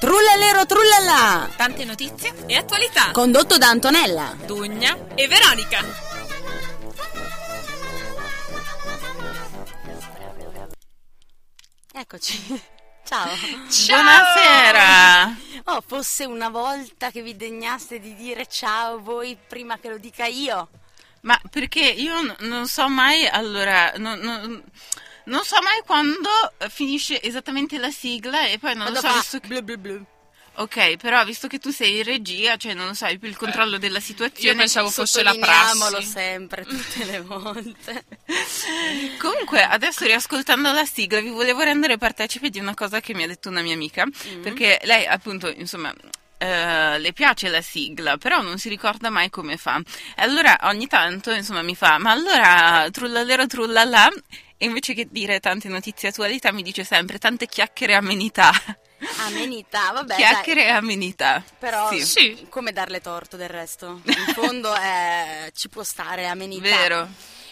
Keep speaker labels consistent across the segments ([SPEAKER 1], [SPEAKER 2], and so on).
[SPEAKER 1] Trullalero trullala!
[SPEAKER 2] Tante notizie e attualità.
[SPEAKER 1] Condotto da Antonella.
[SPEAKER 2] Dugna e Veronica.
[SPEAKER 1] Eccoci. Ciao.
[SPEAKER 3] Buonasera.
[SPEAKER 1] Oh, fosse una volta che vi degnaste di dire ciao voi prima che lo dica io.
[SPEAKER 3] Ma perché io n- non so mai, allora, non, non- non so mai quando finisce esattamente la sigla e poi non lo so,
[SPEAKER 1] fa
[SPEAKER 3] visto che...
[SPEAKER 1] blu blu blu.
[SPEAKER 3] Ok, però visto che tu sei in regia, cioè non lo sai più il controllo della situazione.
[SPEAKER 2] Io pensavo fosse la prassi.
[SPEAKER 1] sempre, tutte le volte.
[SPEAKER 3] Comunque, adesso riascoltando la sigla, vi volevo rendere partecipe di una cosa che mi ha detto una mia amica,
[SPEAKER 1] Mm.
[SPEAKER 3] perché lei, appunto, insomma. Eh, le piace la sigla, però non si ricorda mai come fa. E allora ogni tanto, insomma, mi fa: Ma allora trullalero trullala. E invece che dire tante notizie attualità, mi dice sempre tante chiacchiere e amenità.
[SPEAKER 1] Amenità, vabbè.
[SPEAKER 3] chiacchiere
[SPEAKER 1] dai.
[SPEAKER 3] e amenità.
[SPEAKER 1] Però
[SPEAKER 3] Sì.
[SPEAKER 2] Sì.
[SPEAKER 1] come darle torto del resto? In fondo eh, ci può stare amenità.
[SPEAKER 3] Vero.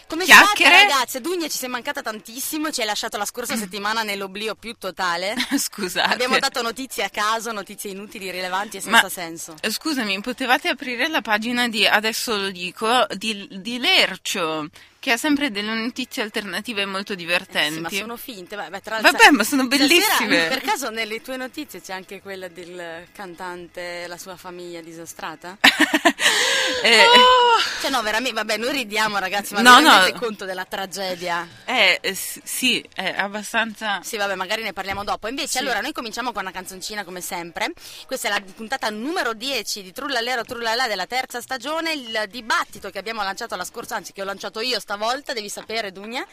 [SPEAKER 1] Come
[SPEAKER 3] Chiacchiere?
[SPEAKER 1] state ragazze? Dugna ci sei mancata tantissimo, ci hai lasciato la scorsa settimana nell'oblio più totale.
[SPEAKER 3] Scusate.
[SPEAKER 1] Abbiamo dato notizie a caso, notizie inutili, irrilevanti e senza
[SPEAKER 3] Ma-
[SPEAKER 1] senso.
[SPEAKER 3] Eh, Scusami, potevate aprire la pagina di, adesso lo dico, di, di Lercio, che ha sempre delle notizie alternative molto
[SPEAKER 1] Eh sì,
[SPEAKER 3] divertenti.
[SPEAKER 1] ma sono finte. Beh, tra l'altro-
[SPEAKER 3] Vabbè, ma sono
[SPEAKER 1] stasera,
[SPEAKER 3] bellissime.
[SPEAKER 1] per caso nelle tue notizie c'è anche quella del cantante e la sua famiglia disastrata?
[SPEAKER 3] Eh,
[SPEAKER 1] Cioè no, veramente, vabbè, noi ridiamo ragazzi, ma
[SPEAKER 3] No, no.
[SPEAKER 1] conto della tragedia?
[SPEAKER 3] eh, eh, sì, è abbastanza...
[SPEAKER 1] Sì, vabbè, magari ne parliamo dopo. Invece,
[SPEAKER 3] Sì.
[SPEAKER 1] allora, noi cominciamo con una canzoncina come sempre. Questa è la puntata numero 10 di Trullalero Trullala della terza stagione. Il dibattito che abbiamo lanciato la scorsa, anzi che ho lanciato io stavolta, devi sapere, Dugna.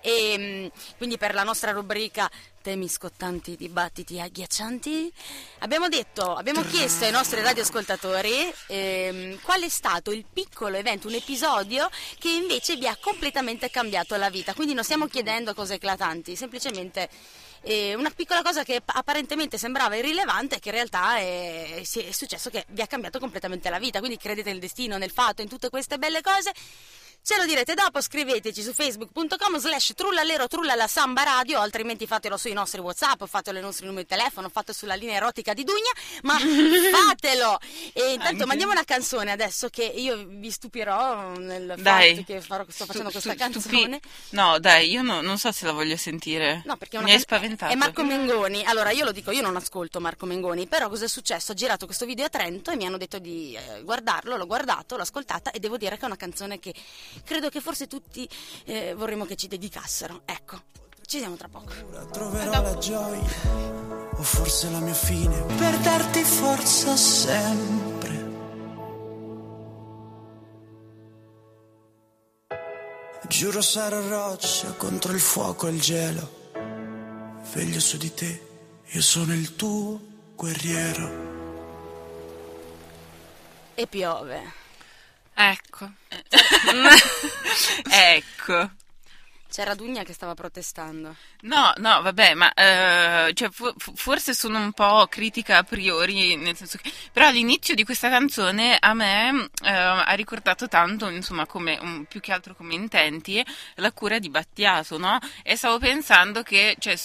[SPEAKER 1] E mm, quindi per la nostra rubrica temi scottanti, dibattiti agghiaccianti, abbiamo detto, abbiamo chiesto ai nostri radioascoltatori ehm, qual è stato il piccolo evento, un episodio che invece vi ha completamente cambiato la vita. Quindi non stiamo chiedendo cose eclatanti, semplicemente eh, una piccola cosa che apparentemente sembrava irrilevante, che in realtà è, è successo che vi ha cambiato completamente la vita. Quindi credete nel destino, nel fatto, in tutte queste belle cose. Ce lo direte dopo, scriveteci su facebook.com slash trullalero trullala samba radio, altrimenti fatelo sui nostri whatsapp, fatelo ai nostri numeri di telefono, fatelo sulla linea erotica di Dugna, ma fatelo! E intanto
[SPEAKER 3] Anche.
[SPEAKER 1] mandiamo una canzone adesso che io vi stupirò nel
[SPEAKER 3] Dai.
[SPEAKER 1] fatto che farò- sto facendo
[SPEAKER 3] Stu-
[SPEAKER 1] questa canzone.
[SPEAKER 3] stupi- No, dai, io no- non so se la voglio sentire.
[SPEAKER 1] No, perché è una
[SPEAKER 3] Mi hai
[SPEAKER 1] can-
[SPEAKER 3] spaventato.
[SPEAKER 1] È Marco Mengoni. Allora, io lo dico, io non ascolto Marco Mengoni, però cosa è successo? Ho girato questo video a Trento e mi hanno detto di eh, guardarlo, l'ho guardato, l'ho ascoltata e devo dire che è una canzone che credo che forse tutti eh, vorremmo che ci dedicassero. Ecco, ci vediamo tra poco.
[SPEAKER 4] Troverò la gioia, o forse la mia fine, per darti forza sempre. Giuro sarò roccia contro il fuoco e il gelo. Veglio su di te, io sono il tuo guerriero.
[SPEAKER 1] E piove.
[SPEAKER 2] Ecco.
[SPEAKER 3] ecco.
[SPEAKER 1] C'era Dugna che stava protestando.
[SPEAKER 3] No, no, vabbè, ma eh, cioè, fu- forse sono un po' critica a priori, nel senso che... Però all'inizio di questa canzone a me eh, ha ricordato tanto, insomma, come, un- più che altro come intenti, la cura di Battiato, no? E stavo pensando che, cioè,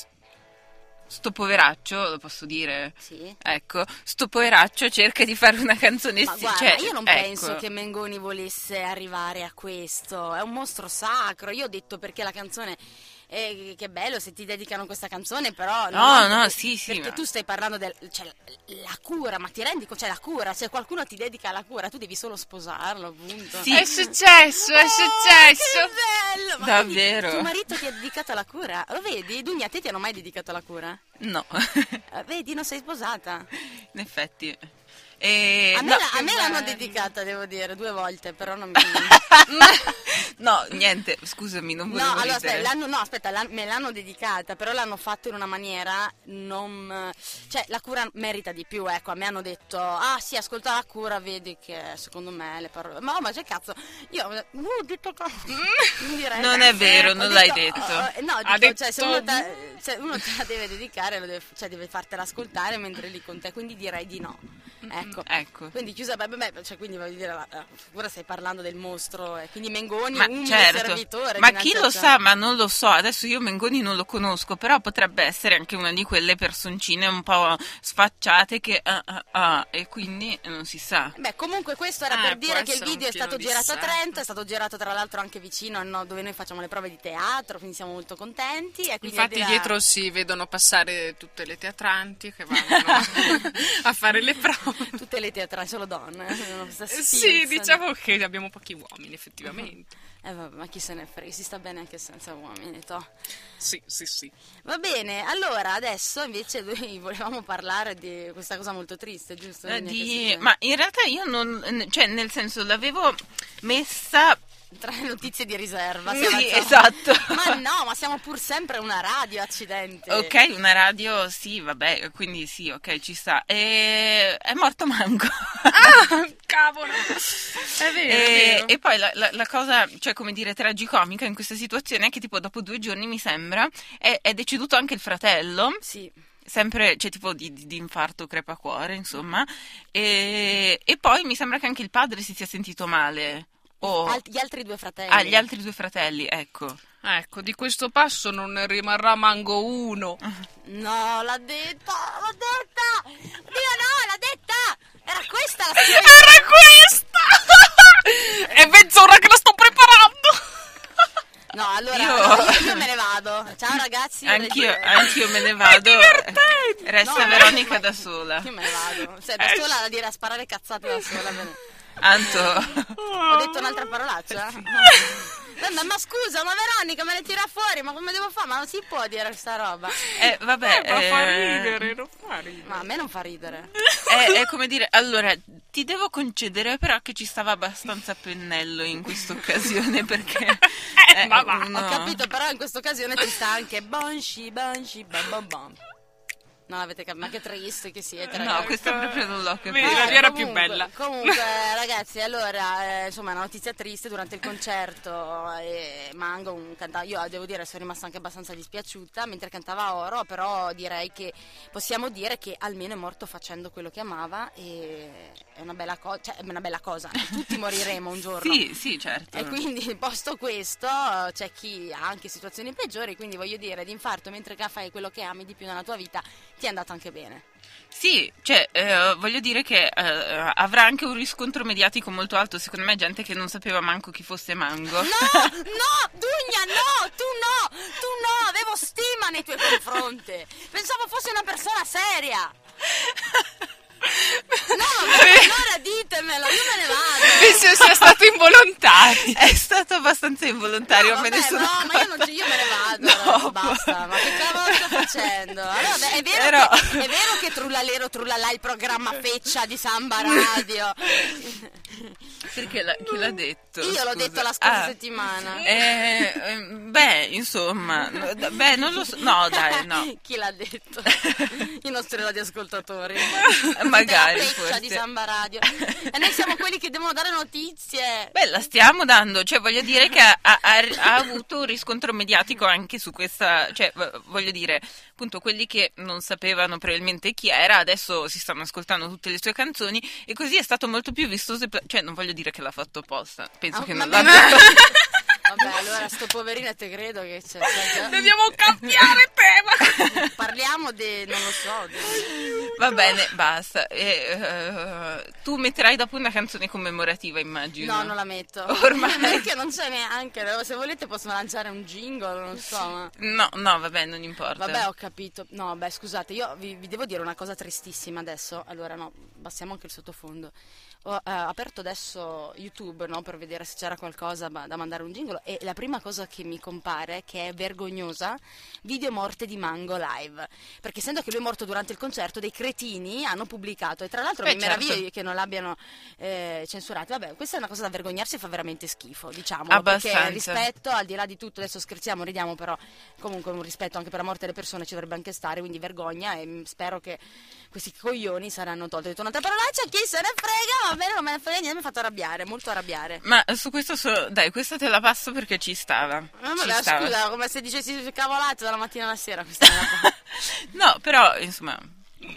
[SPEAKER 3] sto poveraccio, lo posso dire...
[SPEAKER 1] Sì.
[SPEAKER 3] Ecco, sto poveraccio cerca di fare una canzone...
[SPEAKER 1] Ma guarda,
[SPEAKER 3] cioè,
[SPEAKER 1] io non
[SPEAKER 3] ecco.
[SPEAKER 1] penso che Mengoni volesse arrivare a questo. È un mostro sacro. Io ho detto perché la canzone. Eh, che bello se ti dedicano questa canzone, però.
[SPEAKER 3] No,
[SPEAKER 1] no,
[SPEAKER 3] no, sì, sì,
[SPEAKER 1] Perché
[SPEAKER 3] ma-
[SPEAKER 1] tu stai parlando della la cura, ma ti rendi conto? C'è la cura, se qualcuno ti dedica alla cura, tu devi solo sposarlo, appunto.
[SPEAKER 3] Sì.
[SPEAKER 2] È successo, è
[SPEAKER 1] Oh,
[SPEAKER 2] successo.
[SPEAKER 1] che bello! Ma
[SPEAKER 3] Davvero?
[SPEAKER 1] vedi, tuo marito ti ha dedicato alla cura? Lo vedi? Dugna, a te ti hanno mai dedicato alla cura?
[SPEAKER 3] No,
[SPEAKER 1] Eh, vedi, non sei sposata.
[SPEAKER 3] in effetti... E,
[SPEAKER 1] A me,
[SPEAKER 3] no,
[SPEAKER 1] la- a me l'hanno dedicata, devo dire, due volte, però non mi...
[SPEAKER 3] no, niente, scusami, non
[SPEAKER 1] No,
[SPEAKER 3] volevo
[SPEAKER 1] allora
[SPEAKER 3] ridere.
[SPEAKER 1] aspetta, l'hanno, no, aspetta, l'han- me l'hanno dedicata, però l'hanno fatto in una maniera non... Cioè, la cura merita di più, ecco, a me hanno detto, ah sì, ascolta la cura, vedi che secondo me le parole... Ma, ma che cazzo, io uh, ho detto diretta.
[SPEAKER 3] Non è vero, non l'hai detto.
[SPEAKER 1] oh, eh, no, dico, cioè, se
[SPEAKER 2] detto-
[SPEAKER 1] uno, te, se uno te la deve dedicare, deve, cioè, deve fartela ascoltare mentre è lì con te, quindi direi di no. Ecco.
[SPEAKER 3] Ecco.
[SPEAKER 1] Quindi chiusa, beh, beh, cioè, quindi voglio dire, ora stai parlando del mostro, e quindi Mengoni
[SPEAKER 3] Ma
[SPEAKER 1] un
[SPEAKER 3] certo,
[SPEAKER 1] servitore.
[SPEAKER 3] ma chi lo sa, ma non lo so, adesso io Mengoni non lo conosco, però potrebbe essere anche una di quelle personcine un po' sfacciate che ah, ah, ah, e quindi non si sa.
[SPEAKER 1] Beh, comunque questo era
[SPEAKER 2] Ah,
[SPEAKER 1] per dire che il video è stato girato a. Trento, è stato girato tra l'altro anche vicino a no- dove noi facciamo le prove di teatro, quindi siamo molto contenti. E
[SPEAKER 2] Infatti
[SPEAKER 1] al di là-
[SPEAKER 2] dietro si vedono passare tutte le teatranti che vanno a fare le prove.
[SPEAKER 1] Tutte le teatrali, solo donne. eh,
[SPEAKER 2] Sì, diciamo che abbiamo pochi uomini, effettivamente.
[SPEAKER 1] Eh, vabbè, ma chi se ne frega, si sta bene anche senza uomini, toh.
[SPEAKER 2] Sì, sì, sì.
[SPEAKER 1] Va bene, allora adesso invece noi volevamo parlare di questa cosa molto triste, giusto?
[SPEAKER 3] Eh, di- Ma in realtà io non, cioè nel senso l'avevo messa
[SPEAKER 1] Tra le notizie di riserva.
[SPEAKER 3] Sì,
[SPEAKER 1] siamo-
[SPEAKER 3] esatto.
[SPEAKER 1] Ma no, ma siamo pur sempre una radio, accidenti.
[SPEAKER 3] Ok, una radio, sì, vabbè, quindi sì, ok, ci sta. E è morto Mango.
[SPEAKER 2] Ah, cavolo! È vero, è
[SPEAKER 3] E,
[SPEAKER 2] vero.
[SPEAKER 3] e poi la, la- la cosa, cioè come dire, tragicomica in questa situazione è che tipo dopo due giorni, mi sembra, è, è deceduto anche il fratello,
[SPEAKER 1] Sì.
[SPEAKER 3] sempre, cioè tipo di, di- di infarto crepacuore, insomma, e, e poi mi sembra che anche il padre si sia sentito male. O,
[SPEAKER 1] Al- gli altri due fratelli.
[SPEAKER 3] ah, gli altri due fratelli, ecco.
[SPEAKER 2] Ecco, di questo passo non ne rimarrà manco uno.
[SPEAKER 1] No, l'ha detta, l'ha detta! Dio no, l'ha detta! Era questa la
[SPEAKER 2] Era questa! È mezz'ora che la sto preparando!
[SPEAKER 1] No, allora
[SPEAKER 3] Io-
[SPEAKER 1] io, io me ne vado. Ciao ragazzi. io
[SPEAKER 3] Anch'io,
[SPEAKER 1] le-
[SPEAKER 3] anch'io me ne vado.
[SPEAKER 2] divertente!
[SPEAKER 3] Resta
[SPEAKER 1] No,
[SPEAKER 3] Veronica
[SPEAKER 1] ma-
[SPEAKER 3] da sola.
[SPEAKER 1] Io me ne vado. Cioè, da
[SPEAKER 2] Eh,
[SPEAKER 1] sola a dire a sparare cazzate da sola. me ne-
[SPEAKER 3] Anto.
[SPEAKER 1] Ho detto un'altra parolaccia? No, ma, ma scusa, ma Veronica me le tira fuori, ma come devo fare? Ma non si può dire questa roba.
[SPEAKER 3] Eh, vabbè,
[SPEAKER 2] Ma fa
[SPEAKER 3] eh,
[SPEAKER 2] ridere, non fa ridere.
[SPEAKER 1] Ma a me non fa ridere.
[SPEAKER 3] È, è come dire, allora, ti devo concedere però che ci stava abbastanza pennello in questa occasione perché...
[SPEAKER 2] Eh, ma va,
[SPEAKER 3] uno-
[SPEAKER 1] Ho capito, però in questo occasione ci sta anche Bonshi, Bonshi, bam bam bam. Non avete capito, ma che triste che siete,
[SPEAKER 3] No,
[SPEAKER 1] ragazzi.
[SPEAKER 3] questa proprio non l'ho capito.
[SPEAKER 2] Vedi, la
[SPEAKER 1] Eh,
[SPEAKER 2] mia era più bella.
[SPEAKER 1] Comunque, ragazzi, allora, eh, insomma, una notizia triste durante il concerto. eh, Mango un canta- Io devo dire, sono rimasta anche abbastanza dispiaciuta mentre cantava Oro, però direi che possiamo dire che almeno è morto facendo quello che amava e è una bella, co- cioè, è una bella cosa. Tutti moriremo un giorno.
[SPEAKER 3] Sì, sì, certo.
[SPEAKER 1] E quindi, posto questo, c'è chi ha anche situazioni peggiori, quindi voglio dire, d'infarto mentre che fai quello che ami di più nella tua vita, ti è andato anche bene.
[SPEAKER 3] Sì, cioè, eh, voglio dire che eh, avrà anche un riscontro mediatico molto alto. Secondo me, gente che non sapeva manco chi fosse Mango.
[SPEAKER 1] No, no, Dugna, no, tu no, tu no, avevo stima nei tuoi confronti. Pensavo fosse una persona seria. No, ma allora ditemelo, io me ne vado.
[SPEAKER 2] Penso sia stato involontario.
[SPEAKER 3] È stato abbastanza involontario,
[SPEAKER 1] No,
[SPEAKER 3] me ne
[SPEAKER 1] vabbè,
[SPEAKER 3] sono
[SPEAKER 1] no, ma io, non
[SPEAKER 3] accorta.
[SPEAKER 1] ci- io me ne vado,
[SPEAKER 3] No,
[SPEAKER 1] adesso basta. Ma che cavolo sto facendo? Allora, beh, è, vero
[SPEAKER 3] Però-
[SPEAKER 1] che, è vero che Trullalero Trullalà il programma feccia di Samba Radio.
[SPEAKER 3] Perché la- chi l'ha detto?
[SPEAKER 1] Io l'ho
[SPEAKER 3] Scusa.
[SPEAKER 1] detto la scorsa
[SPEAKER 3] Ah,
[SPEAKER 1] settimana.
[SPEAKER 3] eh, ehm, beh, insomma, beh, non lo so. No, dai, no.
[SPEAKER 1] Chi l'ha detto? I nostri radioascoltatori.
[SPEAKER 3] Magari, forse.
[SPEAKER 1] di Samba Radio. E noi siamo quelli che devono dare notizie.
[SPEAKER 3] Beh, la stiamo dando, cioè voglio dire che ha, ha- ha avuto un riscontro mediatico anche su questa, cioè voglio dire, appunto quelli che non sapevano probabilmente chi era, adesso si stanno ascoltando tutte le sue canzoni e così è stato molto più vistoso, cioè non voglio dire che l'ha fatto apposta, penso
[SPEAKER 1] Ah,
[SPEAKER 3] che non
[SPEAKER 1] vabbè.
[SPEAKER 3] l'abbia
[SPEAKER 1] Vabbè, allora sto poverino te credo che c'è. c'è-
[SPEAKER 2] Dobbiamo cambiare tema.
[SPEAKER 1] Parliamo di. non lo so. di-
[SPEAKER 3] Va bene, basta. E, eh, tu metterai dopo una canzone commemorativa, immagino.
[SPEAKER 1] No, non la metto.
[SPEAKER 3] Ormai.
[SPEAKER 1] Perché non c'è neanche. Se volete posso lanciare un jingle, non so. Ma...
[SPEAKER 3] No, no, vabbè, non importa.
[SPEAKER 1] Vabbè, ho capito. No, beh, scusate, io vi, vi devo dire una cosa tristissima adesso. Allora, no, passiamo anche il sottofondo. Ho eh, aperto adesso YouTube, no, per vedere se c'era qualcosa da mandare un jingle e la prima cosa che mi compare, che è vergognosa, video morte di Mango live. Perché essendo che lui è morto durante il concerto, dei cretini hanno pubblicato e tra l'altro
[SPEAKER 3] Beh,
[SPEAKER 1] mi meraviglio
[SPEAKER 3] certo.
[SPEAKER 1] che non l'abbiano eh, censurato. Vabbè, questa è una cosa da vergognarsi e fa veramente schifo, diciamo.
[SPEAKER 3] Abbastanza.
[SPEAKER 1] Perché rispetto, al di là di tutto, adesso scherziamo, ridiamo, però comunque un rispetto anche per la morte delle persone ci dovrebbe anche stare, quindi vergogna e spero che questi coglioni saranno tolti. Ho detto un'altra parolaccia, chi se ne frega, non me ne frega niente, mi ha fatto arrabbiare, molto arrabbiare.
[SPEAKER 3] Ma su questo, so- dai, questa te la passo perché ci stava.
[SPEAKER 1] Ma
[SPEAKER 3] ci
[SPEAKER 1] vabbè,
[SPEAKER 3] stava.
[SPEAKER 1] scusa, come se dicessi cavolate dalla mattina alla sera.
[SPEAKER 3] No, però, insomma,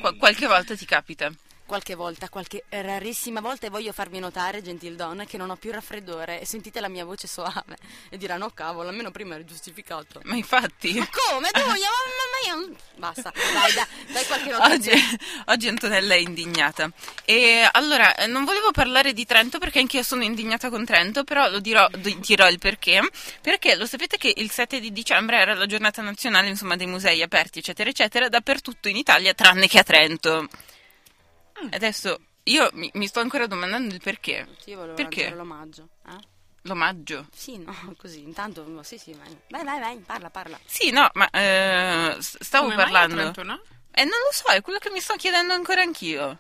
[SPEAKER 3] qua- qualche volta ti capita.
[SPEAKER 1] Qualche volta, qualche rarissima volta, e voglio farvi notare, gentil donne, che non ho più raffreddore e sentite la mia voce soave e diranno, oh cavolo, almeno prima eri giustificato.
[SPEAKER 3] Ma infatti...
[SPEAKER 1] Ma come? Dugna, ma, ma, ma io... Basta, dai, dai, dai qualche
[SPEAKER 3] Oggi,
[SPEAKER 1] notizia.
[SPEAKER 3] oggi Antonella è indignata. E allora, non volevo parlare di Trento perché anch'io sono indignata con Trento, però lo dirò, di- dirò il perché. Perché lo sapete che il 7 di dicembre era la giornata nazionale, insomma, dei musei aperti, eccetera, eccetera, dappertutto in Italia, tranne che a Trento. Adesso io mi, mi sto ancora domandando il perché.
[SPEAKER 1] Io volevo
[SPEAKER 3] Perché?
[SPEAKER 1] l'omaggio. Eh?
[SPEAKER 3] L'omaggio.
[SPEAKER 1] Sì, no, così, intanto, sì, sì, vai, vai, vai, vai, parla, parla.
[SPEAKER 3] Sì, no, ma eh, stavo
[SPEAKER 2] Come mai
[SPEAKER 3] parlando.
[SPEAKER 2] Trento, no?
[SPEAKER 3] E non lo so, è quello che mi sto chiedendo ancora anch'io.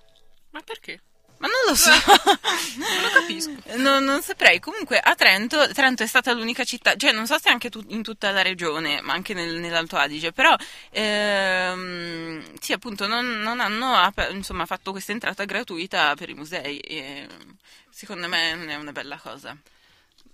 [SPEAKER 2] Ma perché?
[SPEAKER 3] Ma non lo so.
[SPEAKER 2] Non lo capisco.
[SPEAKER 3] No, non saprei. Comunque a Trento, Trento è stata l'unica città, cioè non so se anche tu- in tutta la regione, ma anche nel- nell'Alto Adige, però ehm, sì, appunto, non, non hanno insomma, fatto questa entrata gratuita per i musei. E, secondo me non è una bella cosa.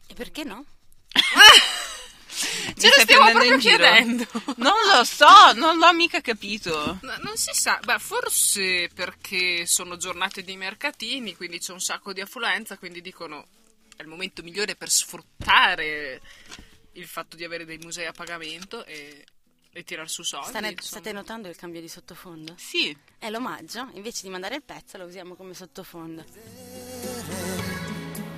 [SPEAKER 1] E perché no?
[SPEAKER 2] Ce lo stiamo proprio chiedendo.
[SPEAKER 3] Non lo so, non l'ho mica capito.
[SPEAKER 2] No, Non si sa, beh, forse perché sono giornate di mercatini, quindi c'è un sacco di affluenza, quindi dicono è il momento migliore per sfruttare il fatto di avere dei musei a pagamento e, e tirar su soldi.
[SPEAKER 1] State,
[SPEAKER 2] insomma.
[SPEAKER 1] state notando il cambio di sottofondo?
[SPEAKER 3] Sì,
[SPEAKER 1] È l'omaggio, invece di mandare il pezzo lo usiamo come sottofondo.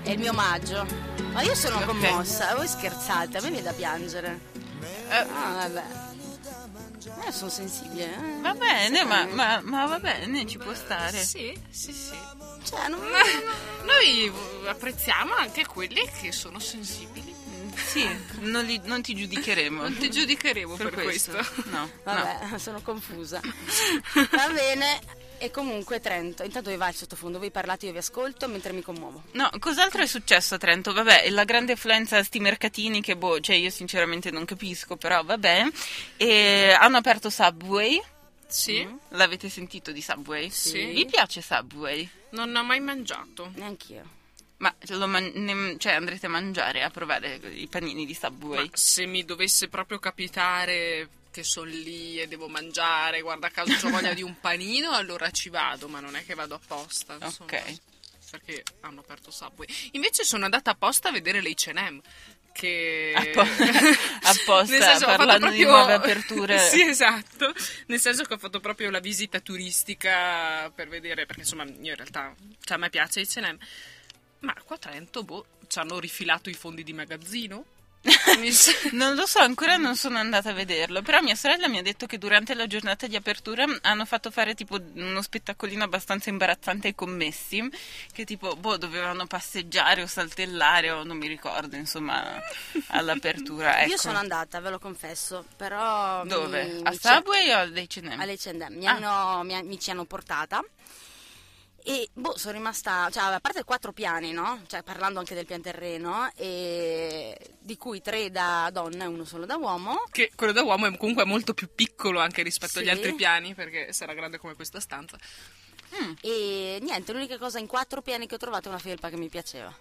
[SPEAKER 1] È il mio omaggio. Ma io sono
[SPEAKER 3] Ok.
[SPEAKER 1] commossa, voi scherzate, a me viene da piangere.
[SPEAKER 3] Eh.
[SPEAKER 1] Ah, vabbè. Io sono sensibile, eh.
[SPEAKER 3] va bene, ma, ma- ma va bene, ci può stare.
[SPEAKER 2] Sì, sì, sì.
[SPEAKER 1] Cioè, non...
[SPEAKER 2] Noi apprezziamo anche quelli che sono sensibili.
[SPEAKER 3] Sì, non, li- non ti giudicheremo.
[SPEAKER 2] Non ti giudicheremo per,
[SPEAKER 3] per questo.
[SPEAKER 2] questo.
[SPEAKER 3] No, no.
[SPEAKER 1] Vabbè, sono confusa. Va bene. E comunque Trento, intanto dove va il sottofondo? Voi parlate, io vi ascolto mentre mi commuovo.
[SPEAKER 3] No, cos'altro è successo a Trento? Vabbè, la grande affluenza a sti mercatini che, boh, cioè io sinceramente non capisco, però vabbè. E hanno aperto Subway.
[SPEAKER 2] Sì,
[SPEAKER 3] L'avete sentito di Subway?
[SPEAKER 2] Sì.
[SPEAKER 3] Vi piace Subway?
[SPEAKER 2] non ho mai mangiato.
[SPEAKER 1] Neanch'io.
[SPEAKER 3] Ma lo man- ne- cioè, andrete a mangiare, a provare i panini di Subway?
[SPEAKER 2] Ma se mi dovesse proprio capitare che sono lì e devo mangiare, guarda caso ho voglia di un panino, allora ci vado, ma non è che vado apposta. Insomma,
[SPEAKER 3] Ok.
[SPEAKER 2] Perché hanno aperto Subway. Invece sono andata apposta a vedere l'H&M. Che
[SPEAKER 3] Appo- apposta,
[SPEAKER 2] Nel senso,
[SPEAKER 3] parlando di nuove aperture.
[SPEAKER 2] sì, esatto. Nel senso che ho fatto proprio la visita turistica per vedere, perché insomma, io in realtà cioè, a me piace H&M. Ma qua a Trento, boh, ci hanno rifilato i fondi di magazzino. Mi
[SPEAKER 3] Non lo so, ancora non sono andata a vederlo, però mia sorella mi ha detto che durante la giornata di apertura hanno fatto fare tipo uno spettacolino abbastanza imbarazzante ai commessi, che tipo, boh, dovevano passeggiare o saltellare o non mi ricordo, insomma, all'apertura. Ecco.
[SPEAKER 1] Io sono andata, ve lo confesso, però... mi-
[SPEAKER 3] Dove?
[SPEAKER 1] mi
[SPEAKER 3] A
[SPEAKER 1] ci-
[SPEAKER 3] Subway o all'H&M?
[SPEAKER 1] All'H&M. Mi,
[SPEAKER 3] Ah.
[SPEAKER 1] hanno- mi, mi ci hanno portata. E boh, sono rimasta, cioè, a parte quattro piani, no? Cioè, parlando anche del pian terreno, e di cui tre da donna e uno solo da uomo.
[SPEAKER 2] che quello da uomo è comunque molto più piccolo anche rispetto agli
[SPEAKER 1] Sì.
[SPEAKER 2] altri piani, perché sarà grande come questa stanza.
[SPEAKER 1] E niente, l'unica cosa in quattro piani che ho trovato è una felpa che mi piaceva.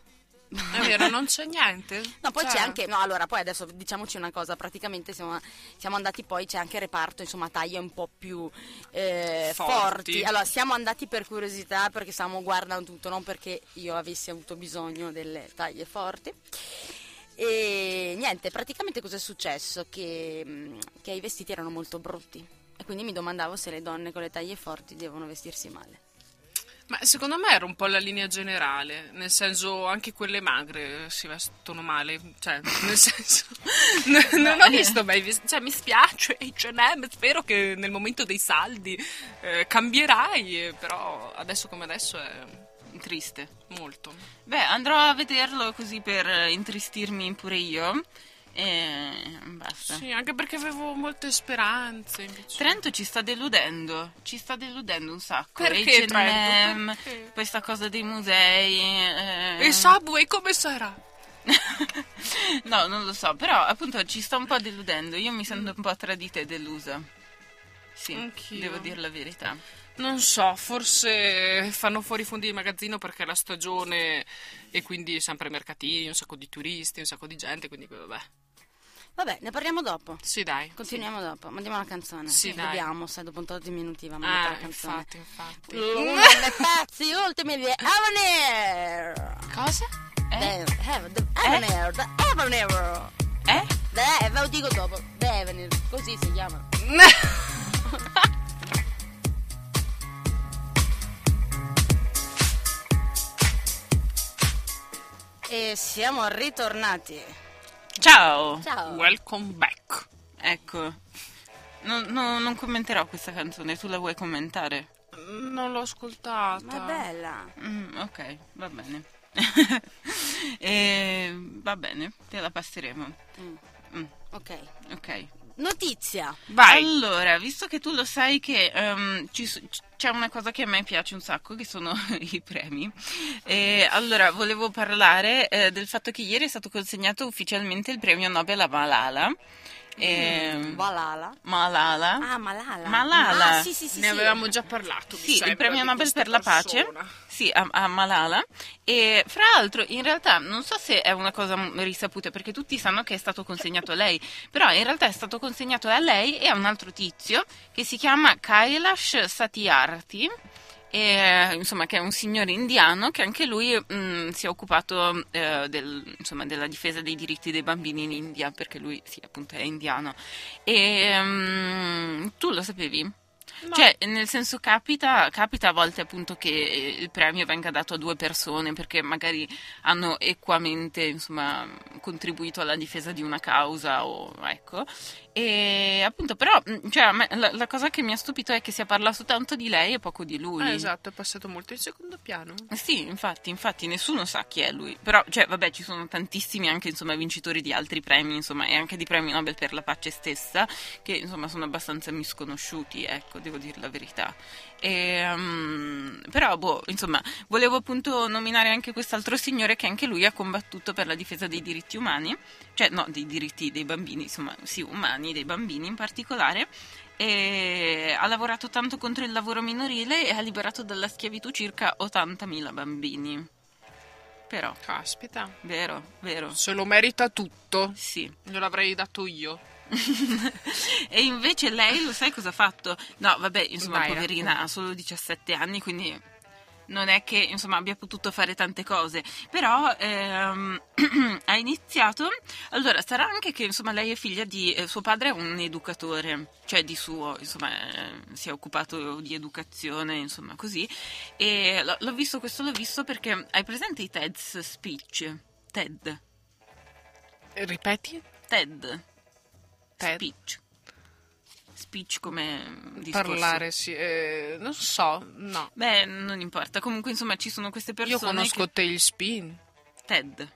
[SPEAKER 2] È vero, non c'è niente.
[SPEAKER 1] No, poi
[SPEAKER 2] Cioè,
[SPEAKER 1] c'è anche, no, allora, poi adesso diciamoci una cosa, praticamente siamo, siamo andati poi, c'è anche reparto, insomma, taglie un po' più eh,
[SPEAKER 2] Forti.
[SPEAKER 1] forti. Allora, siamo andati per curiosità, perché stavamo guardando tutto, non perché io avessi avuto bisogno delle taglie forti. E niente, praticamente cosa è successo? Che, mh, che i vestiti erano molto brutti. E quindi mi domandavo se le donne con le taglie forti devono vestirsi male.
[SPEAKER 2] Ma secondo me era un po' la linea generale, nel senso anche quelle magre si vestono male, cioè nel senso n- non ho visto mai, vis- cioè mi spiace H&M, spero che nel momento dei saldi eh, cambierai, eh, però adesso come adesso è
[SPEAKER 3] Triste.
[SPEAKER 2] molto.
[SPEAKER 3] Beh, andrò a vederlo così per eh, intristirmi pure io e basta.
[SPEAKER 2] Sì, anche perché avevo molte speranze invece.
[SPEAKER 3] Trento ci sta deludendo, ci sta deludendo un sacco.
[SPEAKER 2] Perché
[SPEAKER 3] H&M,
[SPEAKER 2] Trento? Perché?
[SPEAKER 3] questa cosa dei musei. eh,
[SPEAKER 2] E Subway come sarà?
[SPEAKER 3] no, non lo so, però appunto ci sta un po' deludendo. Io mi sento un po' tradita e delusa. Sì,
[SPEAKER 2] Anch'io.
[SPEAKER 3] devo dire la verità.
[SPEAKER 2] Non so, forse fanno fuori i fondi di magazzino perché è la stagione e quindi sempre mercatini, un sacco di turisti, un sacco di gente, quindi vabbè.
[SPEAKER 1] Vabbè, ne parliamo dopo.
[SPEAKER 2] Sì, dai.
[SPEAKER 1] Continuiamo dopo. Mandiamo la canzone.
[SPEAKER 2] Sì, dai.
[SPEAKER 1] Dobbiamo, sai, dopo un tot di minuti va mandata
[SPEAKER 2] Ah,
[SPEAKER 1] la canzone.
[SPEAKER 2] infatti, infatti.
[SPEAKER 1] Uno dei pezzi ultimi di Avenir.
[SPEAKER 2] Cosa?
[SPEAKER 1] The, the, the Avenir, the Avenir.
[SPEAKER 3] Eh?
[SPEAKER 1] The, ve lo dico dopo. The Avenir, così si chiama. E siamo ritornati.
[SPEAKER 3] Ciao!
[SPEAKER 1] Ciao.
[SPEAKER 2] Welcome back.
[SPEAKER 3] Ecco, non, non- non commenterò questa canzone, tu la vuoi commentare?
[SPEAKER 2] Non l'ho ascoltata.
[SPEAKER 1] Ma è bella.
[SPEAKER 3] Mm, ok, va bene. Eh, va bene, te la passeremo. Mm,
[SPEAKER 1] Ok.
[SPEAKER 3] ok.
[SPEAKER 1] Notizia.
[SPEAKER 2] Vai.
[SPEAKER 3] Allora, visto che tu lo sai che ehm, ci c'è una cosa che a me piace un sacco, che sono i premi, e allora volevo parlare eh, del fatto che ieri è stato consegnato ufficialmente il premio Nobel a Malala. Ehm,
[SPEAKER 1] Valala.
[SPEAKER 3] Malala.
[SPEAKER 1] Ah, Malala.
[SPEAKER 3] Malala.
[SPEAKER 1] Ah, sì, sì, sì.
[SPEAKER 2] ne
[SPEAKER 1] sì.
[SPEAKER 2] avevamo già parlato.
[SPEAKER 3] Sì, il premio Nobel per la pace. Sì, a, a Malala. E fra l'altro, in realtà, non so se è una cosa risaputa, perché tutti sanno che è stato consegnato a lei, però in realtà è stato consegnato a lei e a un altro tizio che si chiama Kailash Satyarthi. E, insomma, che è un signore indiano che anche lui mh, si è occupato eh, del- insomma, della difesa dei diritti dei bambini in India, perché lui, sì, appunto, è indiano. E mh, tu lo sapevi? Cioè, nel senso capita, capita a volte appunto che il premio venga dato a due persone perché magari hanno equamente, insomma, contribuito alla difesa di una causa o ecco. E appunto, però, mh, cioè, me- la, la cosa che mi ha stupito è che si è parlato tanto di lei e poco di lui.
[SPEAKER 2] Eh, esatto, è passato molto in secondo piano.
[SPEAKER 3] Sì, infatti, infatti nessuno sa chi è lui. Però, cioè, vabbè, ci sono tantissimi anche, insomma, vincitori di altri premi, insomma, e anche di premi Nobel per la pace stessa, che, insomma, sono abbastanza misconosciuti, ecco, devo dire la verità. E, um, però, boh, insomma, volevo appunto nominare anche quest'altro signore che anche lui ha combattuto per la difesa dei diritti umani, cioè, no, dei diritti dei bambini, insomma, sì, umani, dei bambini in particolare, e ha lavorato tanto contro il lavoro minorile e ha liberato dalla schiavitù circa 80.000 bambini. Però,
[SPEAKER 2] Caspita.
[SPEAKER 3] vero, vero,
[SPEAKER 2] Se lo merita tutto.
[SPEAKER 3] sì.
[SPEAKER 2] Gliel'avrei dato io.
[SPEAKER 3] e invece lei, lo sai cosa ha fatto? No, vabbè, insomma,
[SPEAKER 2] Vai,
[SPEAKER 3] poverina, ha solo 17 anni, quindi non è che insomma abbia potuto fare tante cose, però ehm, ha iniziato. Allora, sarà anche che insomma lei è figlia di eh, suo padre è un educatore, cioè di suo, insomma, eh, si è occupato di educazione, insomma, così. E l- l'ho visto, questo l'ho visto perché hai presente i TED's speech? TED.
[SPEAKER 2] Eh, Ripeti?
[SPEAKER 3] TED.
[SPEAKER 2] TED.
[SPEAKER 3] Speech. Speech come discorso.
[SPEAKER 2] Parlare, sì. eh, non so, no.
[SPEAKER 3] Beh, non importa. Comunque, insomma, ci sono queste persone.
[SPEAKER 2] Io conosco
[SPEAKER 3] che...
[SPEAKER 2] Tailspin.
[SPEAKER 3] TED.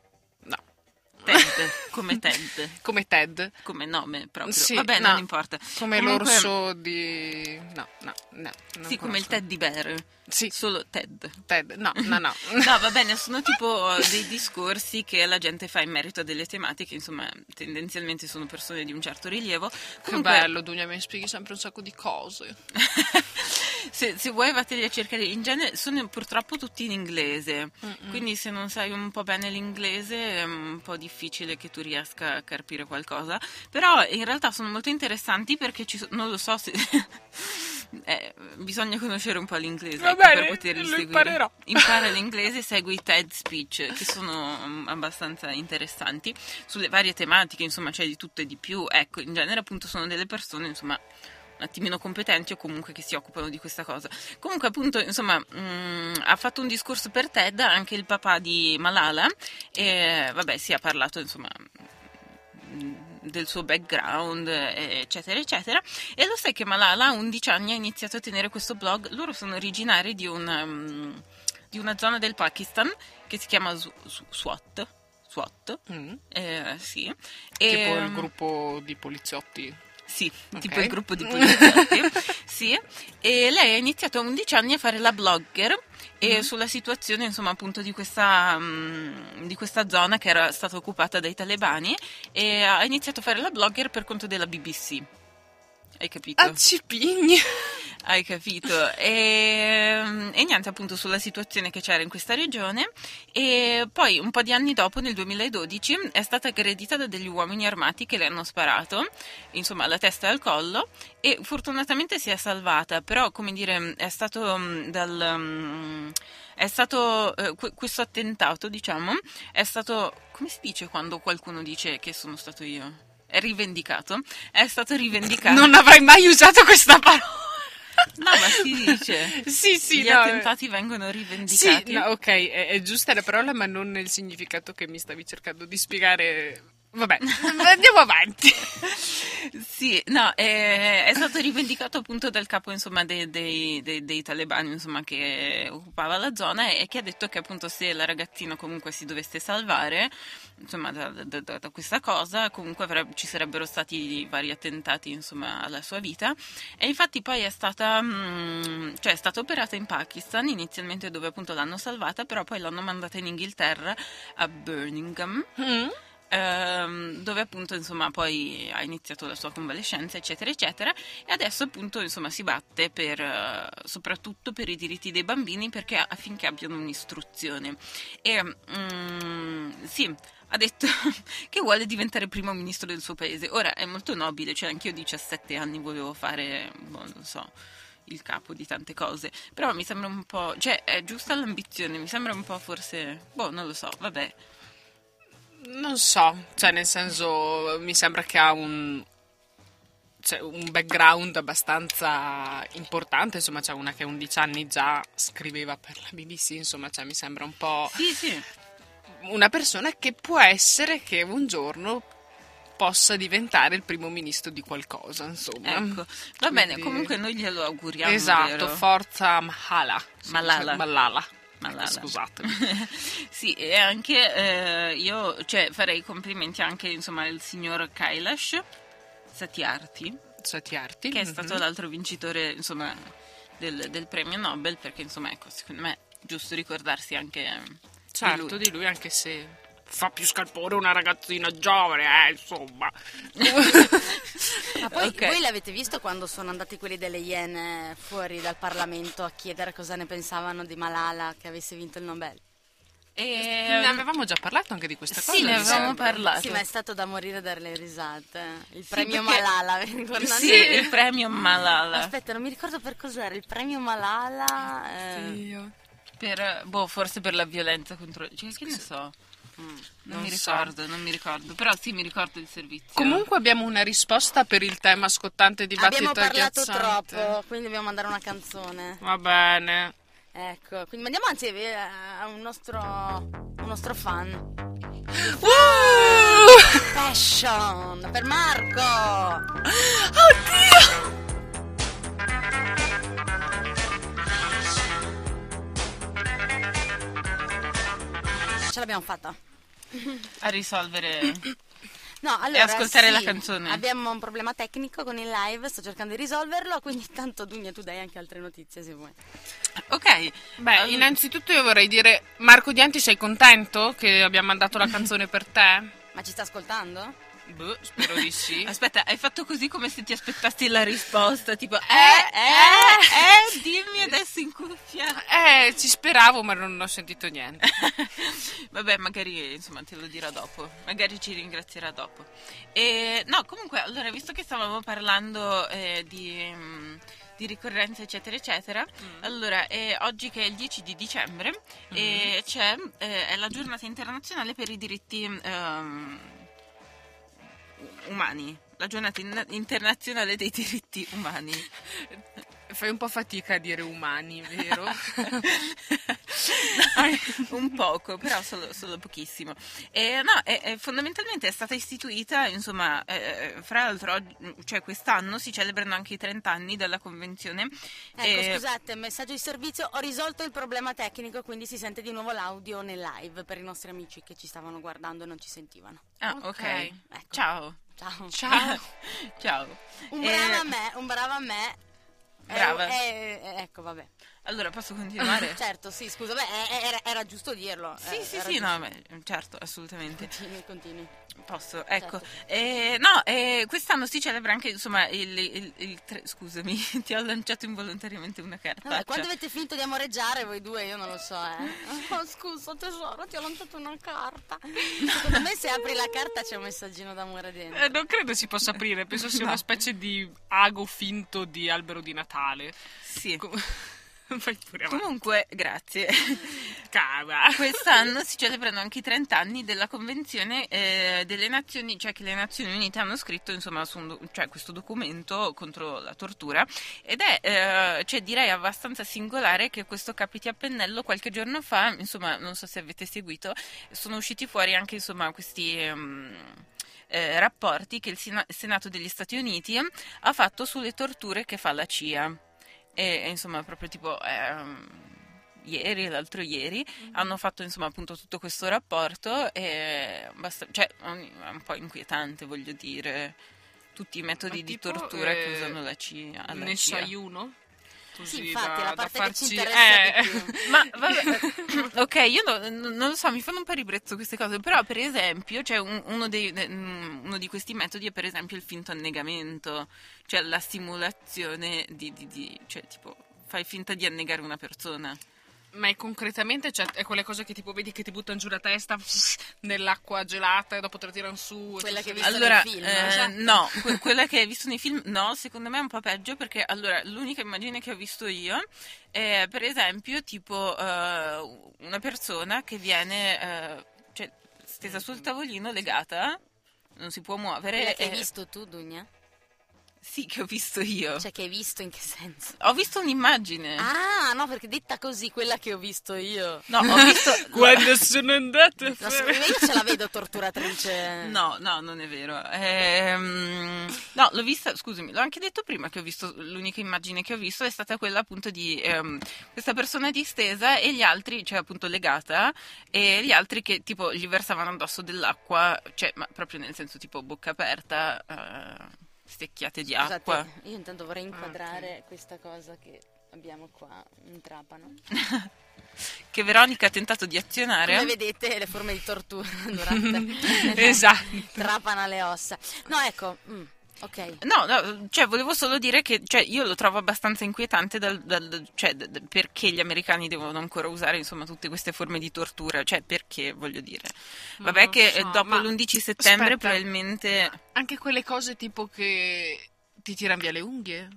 [SPEAKER 3] TED. Come TED.
[SPEAKER 2] Come Ted.
[SPEAKER 3] Come nome proprio.
[SPEAKER 2] Sì,
[SPEAKER 3] Vabbè,
[SPEAKER 2] no.
[SPEAKER 3] non importa.
[SPEAKER 2] Come
[SPEAKER 3] Comunque-
[SPEAKER 2] l'orso di... No, no, no.
[SPEAKER 3] Sì, come il
[SPEAKER 2] conosco.
[SPEAKER 3] teddy bear.
[SPEAKER 2] Sì,
[SPEAKER 3] Solo TED.
[SPEAKER 2] Ted. No, no, no.
[SPEAKER 3] No, va bene, sono tipo dei discorsi che la gente fa in merito a delle tematiche, insomma, tendenzialmente sono persone di un certo rilievo.
[SPEAKER 2] Che
[SPEAKER 3] Comunque,
[SPEAKER 2] bello, Dunia, mi spieghi sempre un sacco di cose.
[SPEAKER 3] se, se vuoi vatteli a cercare, in genere sono purtroppo tutti in inglese,
[SPEAKER 2] Mm-mm.
[SPEAKER 3] quindi se non sai un po' bene l'inglese è un po' difficile che tu riesca a capire qualcosa, però in realtà sono molto interessanti perché ci non lo so se... eh, bisogna conoscere un po' l'inglese
[SPEAKER 2] bene,
[SPEAKER 3] per poterli seguire.
[SPEAKER 2] imparerò.
[SPEAKER 3] Impara l'inglese, segui i TED Speech che sono mm, abbastanza interessanti sulle varie tematiche, insomma c'è di tutto e di più, ecco, in genere appunto sono delle persone, insomma un attimino competenti o comunque che si occupano di questa cosa. Comunque, appunto, insomma, mh, ha fatto un discorso per TED anche il papà di Malala e vabbè, si è parlato, insomma, mh, del suo background, eccetera, eccetera. E lo sai che Malala a 11 anni ha iniziato a tenere questo blog. Loro sono originari di una, mh, di una zona del Pakistan che si chiama Swat. Swat,
[SPEAKER 2] Mm.
[SPEAKER 3] eh, sì.
[SPEAKER 2] Tipo
[SPEAKER 3] E,
[SPEAKER 2] il gruppo di poliziotti.
[SPEAKER 3] Sì,
[SPEAKER 2] Ok.
[SPEAKER 3] tipo il gruppo di poliziotti. sì. E lei ha iniziato a 11 anni a fare la blogger e
[SPEAKER 2] Mhm.
[SPEAKER 3] sulla situazione, insomma, appunto di questa, mm, di questa zona che era stata occupata dai talebani e ha iniziato a fare la blogger per conto della BBC. Hai capito?
[SPEAKER 2] Ah, cipigni!
[SPEAKER 3] Hai capito? E, e niente, appunto, sulla situazione che c'era in questa regione. E poi, un po' di anni dopo, nel 2012, è stata aggredita da degli uomini armati che le hanno sparato, insomma, alla testa e al collo. E fortunatamente si è salvata, però, come dire, è stato mm, dal. mm, È stato eh, que- questo attentato, diciamo, è stato come si dice quando qualcuno dice che sono stato io? È rivendicato? È stato rivendicato.
[SPEAKER 2] Non avrei mai usato questa parola.
[SPEAKER 3] No, ma si dice.
[SPEAKER 2] Sì, sì,
[SPEAKER 3] Gli
[SPEAKER 2] no,
[SPEAKER 3] attentati vengono
[SPEAKER 2] Sì,
[SPEAKER 3] rivendicati.
[SPEAKER 2] no, ok, è, è giusta la parola, ma non nel significato che mi stavi cercando di spiegare. Vabbè, andiamo avanti.
[SPEAKER 3] Sì, no, è, è stato rivendicato appunto dal capo insomma, dei, dei- dei- dei talebani insomma, che occupava la zona e che ha detto che appunto se la ragazzina comunque si dovesse salvare insomma, da, da- da- da questa cosa comunque avrebbe- ci sarebbero stati vari attentati insomma, alla sua vita. E infatti poi è stata, mm, cioè, è stata operata in Pakistan inizialmente dove appunto l'hanno salvata però poi l'hanno mandata in Inghilterra a Birmingham ehm, dove appunto insomma poi ha iniziato la sua convalescenza eccetera eccetera e adesso appunto insomma si batte per eh, soprattutto per i diritti dei bambini perché affinché abbiano un'istruzione. E mm, sì ha detto che vuole diventare primo ministro del suo paese. Ora è molto nobile cioè anch'io a 17 anni volevo fare boh, non so il capo di tante cose. Però mi sembra un po' cioè è giusta l'ambizione mi sembra un po' forse boh non lo so vabbè
[SPEAKER 2] Non so, cioè nel senso mi sembra che ha un, cioè, un background abbastanza importante, insomma c'è una che a 11 anni già scriveva per la BBC, insomma cioè, mi sembra un po'
[SPEAKER 3] sì sì
[SPEAKER 2] una persona che può essere che un giorno possa diventare il primo ministro di qualcosa, insomma.
[SPEAKER 3] Ecco, va bene,
[SPEAKER 2] Quindi-
[SPEAKER 3] comunque noi glielo auguriamo.
[SPEAKER 2] Esatto,
[SPEAKER 3] vero?
[SPEAKER 2] forza Malala.
[SPEAKER 3] Malala.
[SPEAKER 2] Malala.
[SPEAKER 3] Malala.
[SPEAKER 2] Scusatemi.
[SPEAKER 3] sì, e anche eh, io cioè, farei complimenti anche insomma, al signor Kailash Satyarthi,
[SPEAKER 2] Satiarti.
[SPEAKER 3] che è stato
[SPEAKER 2] Mhm.
[SPEAKER 3] l'altro vincitore insomma, del, del premio Nobel, perché insomma, ecco, secondo me è giusto ricordarsi anche eh,
[SPEAKER 2] Certo,
[SPEAKER 3] di lui.
[SPEAKER 2] di lui anche se fa più scalpore una ragazzina giovane, eh, insomma.
[SPEAKER 1] Ma poi
[SPEAKER 3] Ok.
[SPEAKER 1] voi l'avete visto quando sono andati quelli delle Iene fuori dal Parlamento a chiedere cosa ne pensavano di Malala che avesse vinto il Nobel?
[SPEAKER 3] E,
[SPEAKER 2] ne avevamo già parlato anche di questa
[SPEAKER 3] sì,
[SPEAKER 2] cosa.
[SPEAKER 3] ne
[SPEAKER 2] mi
[SPEAKER 3] avevamo parlato.
[SPEAKER 1] Sì, ma è stato da morire dalle risate. Il
[SPEAKER 3] Sì,
[SPEAKER 1] premio
[SPEAKER 3] perché-
[SPEAKER 1] Malala, vi ricordate?
[SPEAKER 3] Sì, il premio Malala.
[SPEAKER 1] Aspetta, non mi ricordo per cos'era. Il premio Malala. eh,
[SPEAKER 2] Dio.
[SPEAKER 3] Per, boh, forse per la violenza contro... Cioè, che ne so?
[SPEAKER 1] Mm.
[SPEAKER 3] Non,
[SPEAKER 2] Non
[SPEAKER 3] mi ricordo, non mi ricordo. Però sì, mi ricordo il servizio.
[SPEAKER 2] Comunque abbiamo una risposta per il tema scottante dibattito
[SPEAKER 1] Abbiamo parlato troppo, quindi dobbiamo mandare una canzone.
[SPEAKER 2] Va bene.
[SPEAKER 1] Ecco, quindi mandiamo anzi eh, a un nostro, un nostro fan.
[SPEAKER 2] Uh!
[SPEAKER 1] Passion per Marco.
[SPEAKER 2] Oddio!
[SPEAKER 1] Ce l'abbiamo fatta.
[SPEAKER 3] A risolvere...
[SPEAKER 1] No, allora,
[SPEAKER 3] ascoltare
[SPEAKER 1] sì,
[SPEAKER 3] la canzone.
[SPEAKER 1] Abbiamo un problema tecnico con il live, sto cercando di risolverlo, quindi tanto Dunia tu dai anche altre notizie se vuoi.
[SPEAKER 3] Ok.
[SPEAKER 2] Beh, innanzitutto io vorrei dire, Marco Dianti, sei contento che abbiamo mandato la canzone per te?
[SPEAKER 1] Ma ci sta ascoltando?
[SPEAKER 2] Boh, spero di sì.
[SPEAKER 3] Aspetta, hai fatto così come se ti aspettassi la risposta, tipo, eh,
[SPEAKER 2] eh,
[SPEAKER 3] eh, eh, dimmi adesso in cuffia.
[SPEAKER 2] Eh, ci speravo, ma non ho sentito niente.
[SPEAKER 3] Vabbè, magari insomma te lo dirà dopo, magari ci ringrazierà dopo. E, no, comunque, allora, visto che stavamo parlando eh, di, mm, di ricorrenze, eccetera, eccetera, allora, eh, oggi che è il 10 di dicembre, eh, c'è, eh, è la giornata internazionale per i diritti ehm, umani, la giornata in- internazionale dei diritti umani.
[SPEAKER 2] Fai un po' fatica a dire umani, vero?
[SPEAKER 3] un poco, però solo, solo pochissimo. E, no, è- è- fondamentalmente è stata istituita, insomma, eh, fra l'altro, cioè quest'anno si celebrano anche i 30 anni della convenzione.
[SPEAKER 1] Ecco,
[SPEAKER 3] E-
[SPEAKER 1] scusate, messaggio di servizio, ho risolto il problema tecnico, quindi si sente di nuovo l'audio nel live per i nostri amici che ci stavano guardando e non ci sentivano.
[SPEAKER 3] Ah, ok.
[SPEAKER 2] Ok.
[SPEAKER 1] Ecco.
[SPEAKER 3] Ciao.
[SPEAKER 1] Ciao.
[SPEAKER 2] Ciao.
[SPEAKER 3] Ciao.
[SPEAKER 1] Un
[SPEAKER 3] Eh,
[SPEAKER 1] bravo a me, un bravo a me.
[SPEAKER 3] Brava.
[SPEAKER 1] eh, eh, ecco, vabbè.
[SPEAKER 3] Allora, posso continuare?
[SPEAKER 1] Certo, sì, scusa, beh, eh, era, era giusto dirlo.
[SPEAKER 3] Sì,
[SPEAKER 1] eh,
[SPEAKER 3] sì,
[SPEAKER 1] era
[SPEAKER 3] sì,
[SPEAKER 1] giusto.
[SPEAKER 3] no, beh, certo, assolutamente.
[SPEAKER 1] Continui, continui.
[SPEAKER 3] Posso, ecco.
[SPEAKER 1] Certo.
[SPEAKER 3] Eh, no, eh, quest'anno si celebra anche, insomma, il, il- il tre- scusami, ti ho lanciato involontariamente una carta.
[SPEAKER 1] Vabbè, quando avete finito di amoreggiare voi due, io non lo so, eh. Oh, scusa tesoro, ti ho lanciato una carta. Secondo me se apri la carta c'è un messaggino d'amore dentro.
[SPEAKER 2] Eh, non credo si possa aprire, penso sia una specie di ago finto di albero di Natale.
[SPEAKER 3] Sì.
[SPEAKER 2] Com-.
[SPEAKER 3] Comunque, grazie.
[SPEAKER 2] Cava.
[SPEAKER 3] Quest'anno si celebrano anche i 30 anni della Convenzione eh, delle Nazioni, cioè che le Nazioni Unite hanno scritto insomma, do- cioè, questo documento contro la tortura ed è, eh, cioè, direi abbastanza singolare che questo capiti a pennello qualche giorno fa, insomma, non so se avete seguito, sono usciti fuori anche insomma, questi... ehm, eh, rapporti che il Sena- Senato degli Stati Uniti ha fatto sulle torture che fa la CIA. E, e, insomma, proprio tipo ehm, ieri, l'altro ieri, hanno fatto insomma appunto tutto questo rapporto e basta, cioè è un po' inquietante, voglio dire, tutti i metodi di tortura che
[SPEAKER 2] eh,
[SPEAKER 3] usano la CIA.
[SPEAKER 2] Ne
[SPEAKER 3] CIA.
[SPEAKER 2] sai uno? Così
[SPEAKER 1] Sì, infatti,
[SPEAKER 2] da-
[SPEAKER 1] la
[SPEAKER 2] da
[SPEAKER 1] parte
[SPEAKER 2] farci-
[SPEAKER 1] che ci interessa
[SPEAKER 2] eh,
[SPEAKER 1] di più.
[SPEAKER 3] Ma vabbè, ok, io no- non lo so, mi fanno un po' ribrezzo queste cose, però per esempio c'è un- uno, dei- de- mm, uno di questi metodi è per esempio il finto annegamento, cioè la simulazione di, di- di- cioè tipo fai finta di annegare una persona.
[SPEAKER 2] Ma è concretamente, cioè, è quelle cose che tipo vedi che ti buttano giù la testa nell'acqua gelata e dopo te la tirano su.
[SPEAKER 1] Quella che
[SPEAKER 2] sei-
[SPEAKER 1] Visto
[SPEAKER 3] allora,
[SPEAKER 1] nei film,
[SPEAKER 3] eh,
[SPEAKER 1] esatto.
[SPEAKER 3] no, que- quella che hai visto nei film, no, secondo me è un po' peggio perché allora l'unica immagine che ho visto io è per esempio tipo eh, una persona che viene eh, cioè, stesa sul tavolino legata, non si può muovere.
[SPEAKER 1] Quella che hai
[SPEAKER 3] e-
[SPEAKER 1] visto tu, Dunia?
[SPEAKER 3] Sì, che ho visto io.
[SPEAKER 1] Cioè, che hai visto in che senso?
[SPEAKER 3] Ho visto un'immagine.
[SPEAKER 1] Ah, no, perché detta così, quella che ho visto io.
[SPEAKER 3] No, ho visto.
[SPEAKER 2] Quando sono andata a
[SPEAKER 1] No,
[SPEAKER 2] fare...
[SPEAKER 1] io ce la vedo torturatrice.
[SPEAKER 3] No, no, non è vero. Ehm, no, l'ho vista, scusami, l'ho anche detto prima che ho visto, l'unica immagine che ho visto è stata quella appunto di ehm, questa persona distesa e gli altri, cioè appunto legata, e gli altri che tipo gli versavano addosso dell'acqua, cioè ma proprio nel senso tipo bocca aperta, eh, stecchiate di
[SPEAKER 1] Scusate,
[SPEAKER 3] acqua.
[SPEAKER 1] io intanto vorrei inquadrare questa cosa che abbiamo qua in trapano.
[SPEAKER 3] Che Veronica ha tentato di
[SPEAKER 1] Come
[SPEAKER 3] azionare.
[SPEAKER 1] vedete le forme di tortura durante
[SPEAKER 2] Esatto.
[SPEAKER 1] trapana le ossa. No, ecco, mm, ok.
[SPEAKER 3] No, no, cioè volevo solo dire che cioè, io lo trovo abbastanza inquietante dal- dal- cioè, d- perché gli americani devono ancora usare insomma tutte queste forme di tortura, cioè perché voglio dire. Vabbè che
[SPEAKER 2] so,
[SPEAKER 3] dopo
[SPEAKER 2] ma-
[SPEAKER 3] l'11 settembre
[SPEAKER 2] aspetta.
[SPEAKER 3] probabilmente
[SPEAKER 2] Anche quelle cose tipo che ti tirano via le unghie.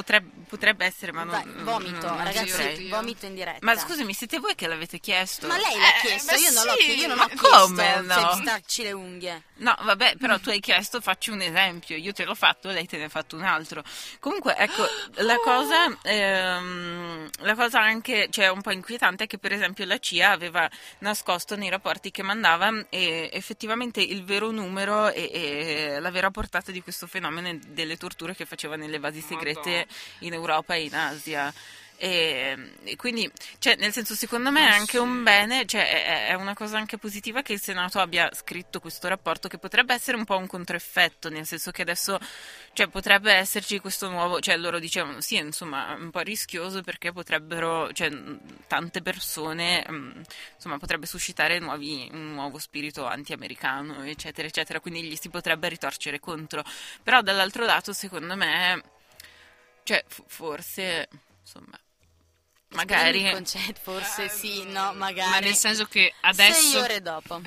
[SPEAKER 3] Potrebbe, potrebbe essere, ma non,
[SPEAKER 1] vomito,
[SPEAKER 3] non- non
[SPEAKER 1] ragazzi,
[SPEAKER 2] io.
[SPEAKER 1] vomito in diretta.
[SPEAKER 3] Ma scusami, siete voi che l'avete chiesto?
[SPEAKER 1] Ma lei l'ha
[SPEAKER 2] Eh,
[SPEAKER 1] chiesto, io non, l'ho,
[SPEAKER 2] sì,
[SPEAKER 1] chiesto, io non
[SPEAKER 3] ma
[SPEAKER 1] ho chiesto
[SPEAKER 3] come no?
[SPEAKER 1] se starci le unghie.
[SPEAKER 3] No, vabbè, però tu hai chiesto, facci un esempio, io te l'ho fatto, lei te ne ha fatto un altro. Comunque, ecco, la cosa, ehm, la cosa anche, cioè, un po' inquietante è che, per esempio, la CIA aveva nascosto nei rapporti che mandava effettivamente il vero numero e, e la vera portata di questo fenomeno delle torture che faceva nelle basi segrete. In Europa e in Asia. E, e quindi, cioè, nel senso, secondo me è anche un bene, cioè, è, è una cosa anche positiva che il Senato abbia scritto questo rapporto, che potrebbe essere un po' un controeffetto, nel senso che adesso, cioè, potrebbe esserci questo nuovo, cioè, loro dicevano, sì, insomma, è un po' rischioso perché potrebbero, cioè, tante persone, mh, insomma, potrebbe suscitare nuovi- un nuovo spirito anti-americano, eccetera, eccetera, quindi gli si potrebbe ritorcere contro. Però, dall'altro lato, secondo me, cioè, forse, insomma, magari...
[SPEAKER 1] Concetto, forse sì, no, magari.
[SPEAKER 2] Ma nel senso che
[SPEAKER 1] Sei
[SPEAKER 2] adesso...
[SPEAKER 1] ore dopo.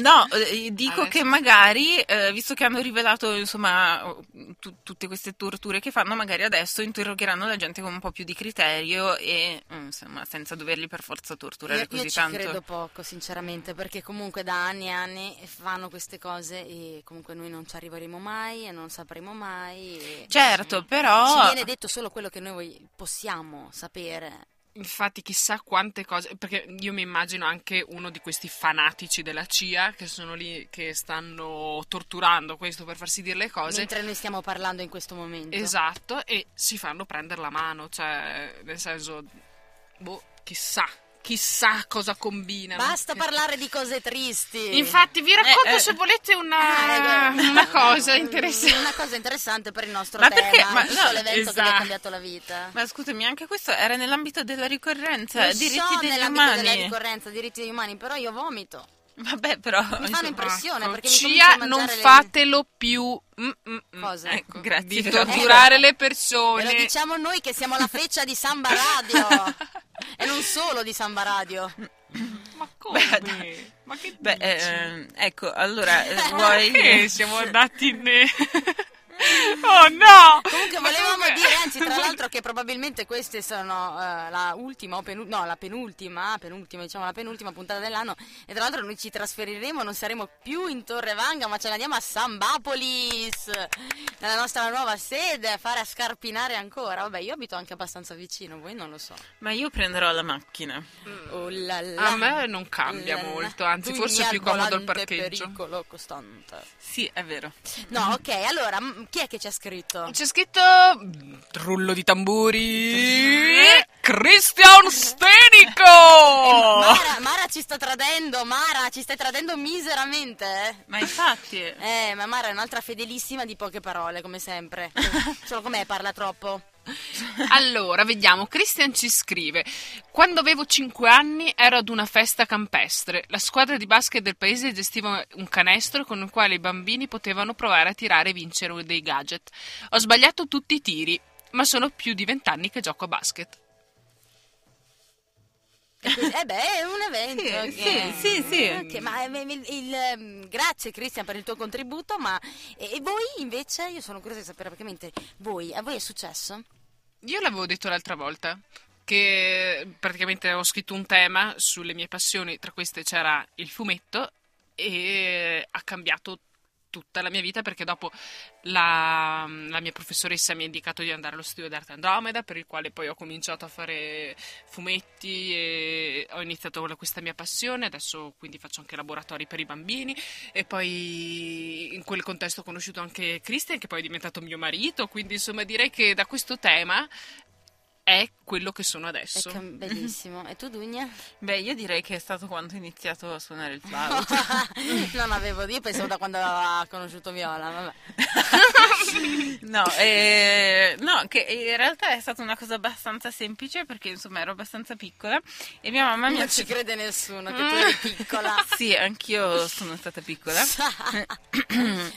[SPEAKER 3] No, eh, dico
[SPEAKER 2] Adesso-
[SPEAKER 3] che magari, eh, visto che hanno rivelato insomma tu- tutte queste torture che fanno, magari adesso interrogheranno la gente con un po' più di criterio e mm, insomma senza doverli per forza torturare
[SPEAKER 1] Io,
[SPEAKER 3] così
[SPEAKER 1] io ci
[SPEAKER 3] tanto.
[SPEAKER 1] credo poco, sinceramente, perché comunque da anni e anni fanno queste cose e comunque noi non ci arriveremo mai e non sapremo mai. e
[SPEAKER 3] Certo,
[SPEAKER 1] Ci
[SPEAKER 3] però
[SPEAKER 1] viene detto solo quello che noi possiamo sapere.
[SPEAKER 2] Infatti, chissà quante cose. Perché io mi immagino anche uno di questi fanatici della CIA che sono lì che stanno torturando questo per farsi dire le cose.
[SPEAKER 1] Mentre noi stiamo parlando in questo momento.
[SPEAKER 2] Esatto, e si fanno prendere la mano, cioè, nel senso, boh, chissà, chissà cosa combinano.
[SPEAKER 1] Basta parlare di cose tristi.
[SPEAKER 2] Infatti, vi racconto
[SPEAKER 3] Eh, eh.
[SPEAKER 2] se volete una,
[SPEAKER 1] ecco.
[SPEAKER 2] una cosa interessante.
[SPEAKER 1] Una cosa interessante per il nostro
[SPEAKER 3] Ma
[SPEAKER 1] tema.
[SPEAKER 3] perché? Ma
[SPEAKER 1] visto
[SPEAKER 3] no,
[SPEAKER 1] l'evento che vi
[SPEAKER 2] esatto.
[SPEAKER 1] ha cambiato la vita.
[SPEAKER 3] Ma scusami, anche questo era nell'ambito della ricorrenza,
[SPEAKER 1] Lo
[SPEAKER 3] diritti
[SPEAKER 1] so
[SPEAKER 3] degli
[SPEAKER 1] nell'ambito
[SPEAKER 3] umani.
[SPEAKER 1] della ricorrenza, diritti degli umani, però io vomito.
[SPEAKER 3] Vabbè, però...
[SPEAKER 1] Mi fanno impressione
[SPEAKER 2] Ecco,
[SPEAKER 1] perché
[SPEAKER 2] Cia, non
[SPEAKER 1] le-
[SPEAKER 2] fatelo più. Mm, mm, mm.
[SPEAKER 1] Cosa?
[SPEAKER 2] Ecco,
[SPEAKER 3] Grazie,
[SPEAKER 2] di torturare
[SPEAKER 1] Eh,
[SPEAKER 2] le
[SPEAKER 1] Ve
[SPEAKER 2] persone.
[SPEAKER 1] lo diciamo noi che siamo la feccia di Samba Radio. e non solo di Samba Radio.
[SPEAKER 2] Ma come?
[SPEAKER 3] Beh,
[SPEAKER 2] Ma che
[SPEAKER 3] Beh,
[SPEAKER 2] dici?
[SPEAKER 3] eh, ecco, allora, eh, vuoi...
[SPEAKER 2] Siamo andati ne... oh no!
[SPEAKER 1] Comunque volevamo
[SPEAKER 2] come-
[SPEAKER 1] dire, anzi, tra l'altro, che probabilmente queste sono eh, la ultima o penu- no, la penultima, penultima, diciamo la penultima puntata dell'anno. E tra l'altro noi ci trasferiremo, non saremo più in Torre Vanga, ma ce ne andiamo a Sambapolis, nella nostra nuova sede, a fare a scarpinare ancora. Vabbè, io abito anche abbastanza vicino, voi non lo so.
[SPEAKER 3] Ma io prenderò la macchina.
[SPEAKER 1] Oh là là.
[SPEAKER 2] A me non cambia
[SPEAKER 1] La la.
[SPEAKER 2] molto, anzi, forse è più comodo il parcheggio.
[SPEAKER 1] pericolo costante.
[SPEAKER 3] Sì, è vero.
[SPEAKER 1] No, ok, allora, chi è che ci ha scritto?
[SPEAKER 2] C'è scritto rullo di tamburi Christian Stenico
[SPEAKER 1] Mara, Mara ci sta tradendo, Mara, ci stai tradendo miseramente, eh?
[SPEAKER 3] Ma infatti...
[SPEAKER 1] Eh, ma Mara è un'altra fedelissima di poche parole, come sempre. Solo com'è, parla troppo.
[SPEAKER 2] Allora, vediamo, Christian ci scrive Quando avevo 5 anni ero ad una festa campestre La squadra di basket del paese gestiva un canestro con il quale i bambini potevano provare a tirare e vincere dei gadget Ho sbagliato tutti i tiri ma sono più di vent'anni che gioco a basket.
[SPEAKER 1] E Eh beh, è un evento.
[SPEAKER 3] Sì,
[SPEAKER 1] ok.
[SPEAKER 3] sì, sì, sì.
[SPEAKER 1] Ok, ma eh, il- il- ehm, grazie Cristian per il tuo contributo, ma e, e voi invece, io sono curiosa di sapere praticamente, voi, a voi è successo?
[SPEAKER 2] Io l'avevo detto l'altra volta che praticamente ho scritto un tema sulle mie passioni, tra queste c'era il fumetto e ha cambiato tutta la mia vita perché dopo la, la mia professoressa mi ha indicato di andare allo studio d'arte Andromeda per il quale poi ho cominciato a fare fumetti e ho iniziato questa mia passione. Adesso quindi faccio anche laboratori per i bambini. E poi in quel contesto ho conosciuto anche Christian che poi è diventato mio marito. Quindi insomma direi che da questo tema è quello che sono
[SPEAKER 1] È
[SPEAKER 2] adesso
[SPEAKER 1] cam- bellissimo. E tu Dugna?
[SPEAKER 3] Beh, io direi che è stato quando ho iniziato a suonare il flauto.
[SPEAKER 1] non avevo, io pensavo da quando aveva conosciuto Viola, vabbè.
[SPEAKER 3] No, eh, no, che in realtà è stata una cosa abbastanza semplice perché insomma ero abbastanza piccola e mia mamma mi ha
[SPEAKER 1] Non ci crede nessuno che tu eri piccola.
[SPEAKER 3] Sì, anch'io sono stata piccola.
[SPEAKER 1] Eh,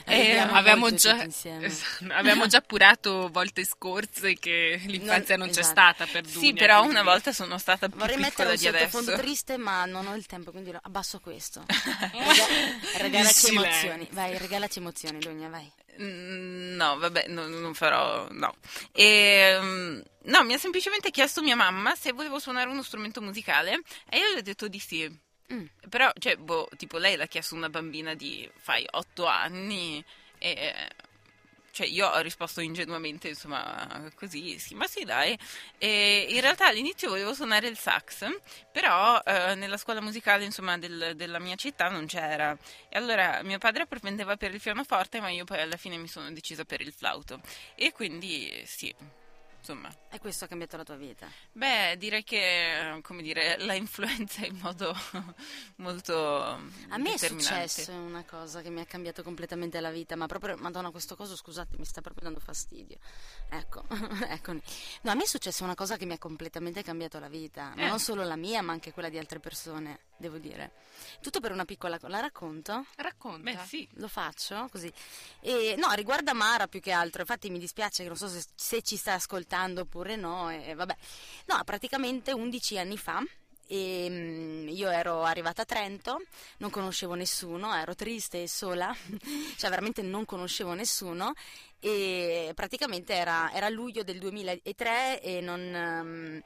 [SPEAKER 3] Eh,
[SPEAKER 2] avevamo
[SPEAKER 1] molto
[SPEAKER 2] già,
[SPEAKER 1] insieme.
[SPEAKER 2] esatto, avevamo già appurato volte scorse che l'infanzia non,
[SPEAKER 1] Non-
[SPEAKER 2] c'è
[SPEAKER 1] esatto.
[SPEAKER 2] stata per Dunia.
[SPEAKER 3] Sì, però
[SPEAKER 2] quindi-
[SPEAKER 3] una volta sono stata più
[SPEAKER 1] Vorrei mettere
[SPEAKER 3] piccola
[SPEAKER 1] un
[SPEAKER 3] di
[SPEAKER 1] sottofondo
[SPEAKER 3] adesso.
[SPEAKER 1] triste, ma non ho il tempo, quindi abbasso questo. Rega- regalaci emozioni. Vai, regalaci emozioni, Dugna, vai.
[SPEAKER 3] Mm, No, vabbè, no- non farò, no. E, no, mi ha semplicemente chiesto mia mamma se volevo suonare uno strumento musicale e io le ho detto di sì.
[SPEAKER 1] Mm.
[SPEAKER 3] Però, cioè, boh, tipo lei l'ha chiesto a una bambina di, fai, otto anni e... Cioè, io ho risposto ingenuamente, insomma, così, sì, ma sì, dai. E in realtà all'inizio volevo suonare il sax, però eh, nella scuola musicale, insomma, del- della mia città non c'era. E allora mio padre propendeva per il pianoforte, ma io poi alla fine mi sono decisa per il flauto. E quindi, sì, insomma.
[SPEAKER 1] E questo ha cambiato la tua vita.
[SPEAKER 3] Beh, direi che, come dire, la influenza in modo molto
[SPEAKER 1] A me è successo una cosa che mi ha cambiato completamente la vita, ma proprio, madonna, questo coso, scusate, mi sta proprio dando fastidio. Ecco, eccomi. No, a me è successo una cosa che mi ha completamente cambiato la vita, ma
[SPEAKER 3] Eh.
[SPEAKER 1] non solo la mia, ma anche quella di altre persone, devo dire. Tutto per una piccola cosa. La racconto?
[SPEAKER 2] Racconta.
[SPEAKER 3] Beh, sì.
[SPEAKER 1] Lo faccio così. E, no, riguarda Mara più che altro. Infatti mi dispiace che non so se, se ci sta ascoltando oppure no. E, vabbè. No, praticamente 11 anni fa. E, mm, io ero arrivata a Trento, non conoscevo nessuno, ero triste e sola, cioè veramente non conoscevo nessuno e praticamente era, era luglio del 2003 e non, ehm,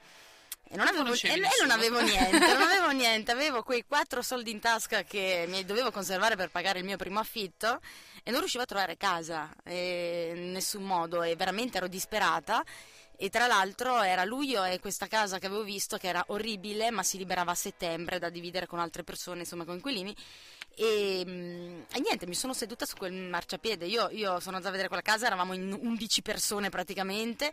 [SPEAKER 1] e non, avevo, e- e non avevo niente, non avevo niente, avevo quei quattro soldi in tasca che mi dovevo conservare per pagare il mio primo affitto e non riuscivo a trovare casa in nessun modo e veramente ero disperata. E tra l'altro era luglio e questa casa che avevo visto che era orribile, ma si liberava a settembre da dividere con altre persone, insomma con inquilini. E, mm, e niente, mi sono seduta su quel marciapiede. Io, io sono andata a vedere quella casa, eravamo in 11 persone praticamente.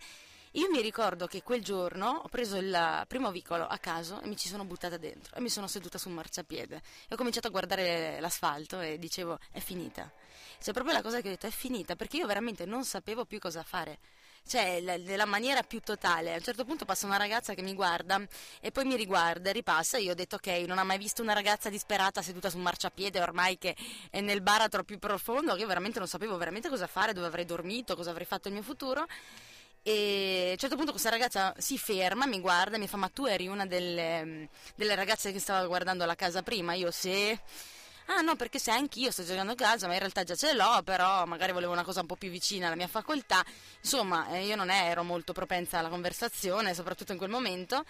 [SPEAKER 1] Io mi ricordo che quel giorno ho preso il primo vicolo a caso e mi ci sono buttata dentro e mi sono seduta su un marciapiede e ho cominciato a guardare l'asfalto e dicevo è finita. Cioè proprio la cosa che ho detto è finita perché io veramente non sapevo più cosa fare. Cioè, la- nella maniera più totale. A un certo punto passa una ragazza che mi guarda e poi mi riguarda e ripassa. Io ho detto, ok, non ha mai visto una ragazza disperata seduta su un marciapiede ormai che è nel baratro più profondo. Che io veramente non sapevo veramente cosa fare, dove avrei dormito, cosa avrei fatto il mio futuro. E a un certo punto questa ragazza si ferma, mi guarda e mi fa: Ma tu eri una delle, delle ragazze che stava guardando la casa prima? Io sì. Ah no, perché se anch'io sto giocando a casa, ma in realtà già ce l'ho, però magari volevo una cosa un po' più vicina alla mia facoltà. Insomma, eh, io non ero molto propensa alla conversazione, soprattutto in quel momento.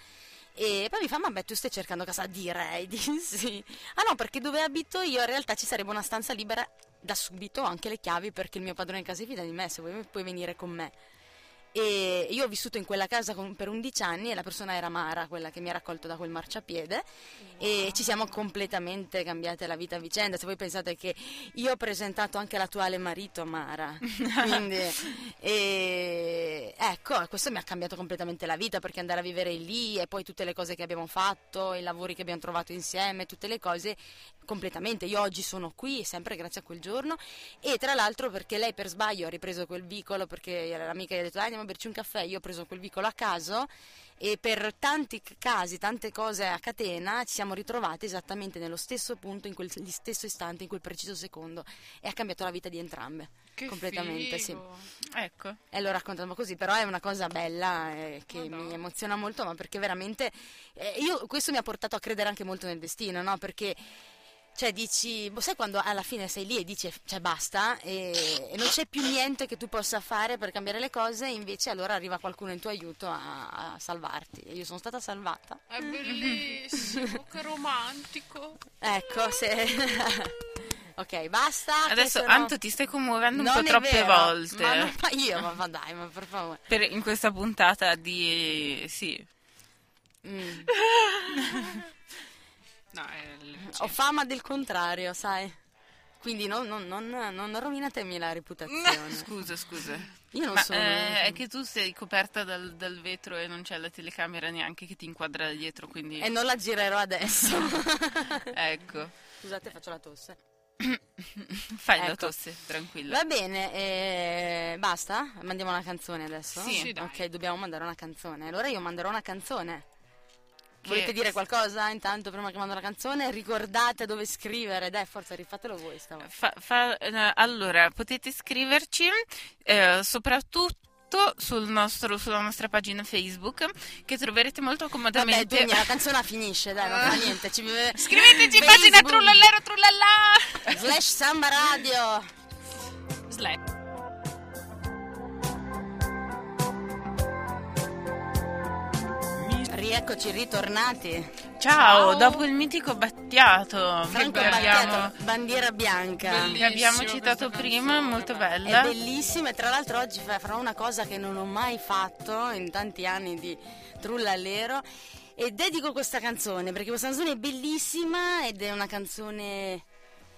[SPEAKER 1] E poi mi fa, ma beh, tu stai cercando casa? Direi di sì. Ah no, perché dove abito io in realtà ci sarebbe una stanza libera da subito, anche le chiavi perché il mio padrone in casa si fida di me, se vuoi puoi venire con me. E io ho vissuto in quella casa con- per 11 anni e la persona era Mara, quella che mi ha raccolto da quel marciapiede e ci siamo completamente cambiate la vita a vicenda. Se voi pensate che io ho presentato anche l'attuale marito a Mara, quindi e, ecco, questo mi ha cambiato completamente la vita perché andare a vivere lì e poi tutte le cose che abbiamo fatto, i lavori che abbiamo trovato insieme, tutte le cose completamente. Io oggi sono qui sempre grazie a quel giorno e tra l'altro perché lei per sbaglio ha ripreso quel vicolo perché l'amica gli ha detto dai andiamo a berci un caffè, io ho preso quel vicolo a caso e per tanti casi, tante cose a catena ci siamo ritrovati esattamente nello stesso punto, in quel stesso istante, in quel preciso secondo e ha cambiato la vita di entrambe.
[SPEAKER 2] Che
[SPEAKER 1] completamente,
[SPEAKER 2] figo.
[SPEAKER 3] Ecco.
[SPEAKER 1] E lo raccontiamo così, però è una cosa bella eh, che
[SPEAKER 2] Madonna.
[SPEAKER 1] mi emoziona molto, ma perché veramente eh, io questo mi ha portato a credere anche molto nel destino, no? Perché cioè dici, boh, sai quando alla fine sei lì e dici cioè basta e, e non c'è più niente che tu possa fare per cambiare le cose, invece allora arriva qualcuno in tuo aiuto a, a salvarti. E io sono stata salvata.
[SPEAKER 2] È bellissimo, che romantico.
[SPEAKER 1] Ecco, se Ok, basta.
[SPEAKER 3] Adesso
[SPEAKER 1] sono-
[SPEAKER 3] Anto ti stai commuovendo un
[SPEAKER 1] Non
[SPEAKER 3] po' troppe
[SPEAKER 1] vero.
[SPEAKER 3] volte.
[SPEAKER 1] Ma, non- ma io, ma, ma dai, ma per favore.
[SPEAKER 3] Per- in questa puntata di... sì.
[SPEAKER 1] Mm.
[SPEAKER 2] No, è
[SPEAKER 1] Ho fama del contrario, sai. Quindi non, non, non, non rovinatemi la reputazione.
[SPEAKER 3] Scusa, scusa.
[SPEAKER 1] Io non
[SPEAKER 3] Ma
[SPEAKER 1] sono...
[SPEAKER 3] eh, è che tu sei coperta dal, dal vetro e non c'è la telecamera neanche che ti inquadra da dietro, quindi...
[SPEAKER 1] E non la girerò adesso.
[SPEAKER 3] Ecco.
[SPEAKER 1] Scusate, faccio la tosse.
[SPEAKER 3] Fai la
[SPEAKER 1] Ecco.
[SPEAKER 3] tosse, tranquilla.
[SPEAKER 1] Va bene, eh, basta? Mandiamo una canzone adesso?
[SPEAKER 3] Sì.
[SPEAKER 2] Sì.
[SPEAKER 1] Ok, dobbiamo mandare una canzone. Allora io manderò una canzone.
[SPEAKER 3] Che-
[SPEAKER 1] Volete dire qualcosa intanto prima che mando la canzone? Ricordate dove scrivere. Dai, forza, rifatelo voi.
[SPEAKER 3] Fa- fa- eh, allora, potete scriverci eh, soprattutto sul nostro- sulla nostra pagina Facebook che troverete molto
[SPEAKER 1] Vabbè,
[SPEAKER 3] comodamente.
[SPEAKER 1] Dunia, la canzone finisce, dai, non fa niente. Ci...
[SPEAKER 2] Scriveteci in
[SPEAKER 1] Facebook,
[SPEAKER 2] pagina trullallero trullallà.
[SPEAKER 1] Slash Samba Radio.
[SPEAKER 2] Slash.
[SPEAKER 1] Rieccoci, ritornati.
[SPEAKER 3] Ciao,
[SPEAKER 2] Ciao.
[SPEAKER 3] dopo il mitico Battiato
[SPEAKER 1] Franco
[SPEAKER 3] che abbiamo,
[SPEAKER 1] Battiato, bandiera bianca.
[SPEAKER 2] Bellissimo.
[SPEAKER 3] che abbiamo citato prima,
[SPEAKER 2] canzone,
[SPEAKER 3] molto
[SPEAKER 2] guarda.
[SPEAKER 1] È
[SPEAKER 3] bella.
[SPEAKER 1] bellissima e tra l'altro oggi fa- farò una cosa che non ho mai fatto in tanti anni di trullallero e dedico questa canzone perché questa canzone è bellissima ed è una canzone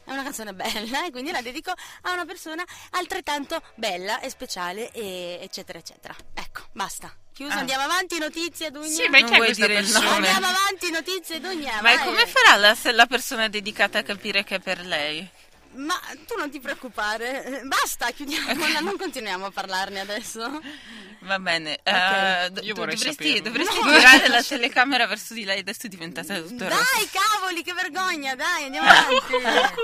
[SPEAKER 1] è una canzone bella e quindi la dedico a una persona altrettanto bella e speciale e eccetera eccetera. Ecco, basta. Chiuso,
[SPEAKER 3] Ah.
[SPEAKER 1] andiamo avanti, notizie Dugna.
[SPEAKER 2] Sì, ma chi
[SPEAKER 3] Non
[SPEAKER 2] è
[SPEAKER 3] vuoi
[SPEAKER 2] questa
[SPEAKER 3] dire il
[SPEAKER 2] persona?
[SPEAKER 3] nome?
[SPEAKER 1] Andiamo avanti, notizie Dugna.
[SPEAKER 3] Ma
[SPEAKER 1] vai.
[SPEAKER 3] come farà la, se la persona dedicata a capire che è per lei?
[SPEAKER 1] Ma tu non ti preoccupare, basta, chiudiamo, non continuiamo a parlarne adesso.
[SPEAKER 3] Va bene,
[SPEAKER 1] Ok.
[SPEAKER 3] d-
[SPEAKER 2] Io
[SPEAKER 3] tu
[SPEAKER 2] vorrei
[SPEAKER 3] dovresti, dovresti
[SPEAKER 1] No.
[SPEAKER 3] girare la telecamera verso di lei, adesso è diventata tutto.
[SPEAKER 1] Dai, cavoli, che vergogna, dai, andiamo avanti.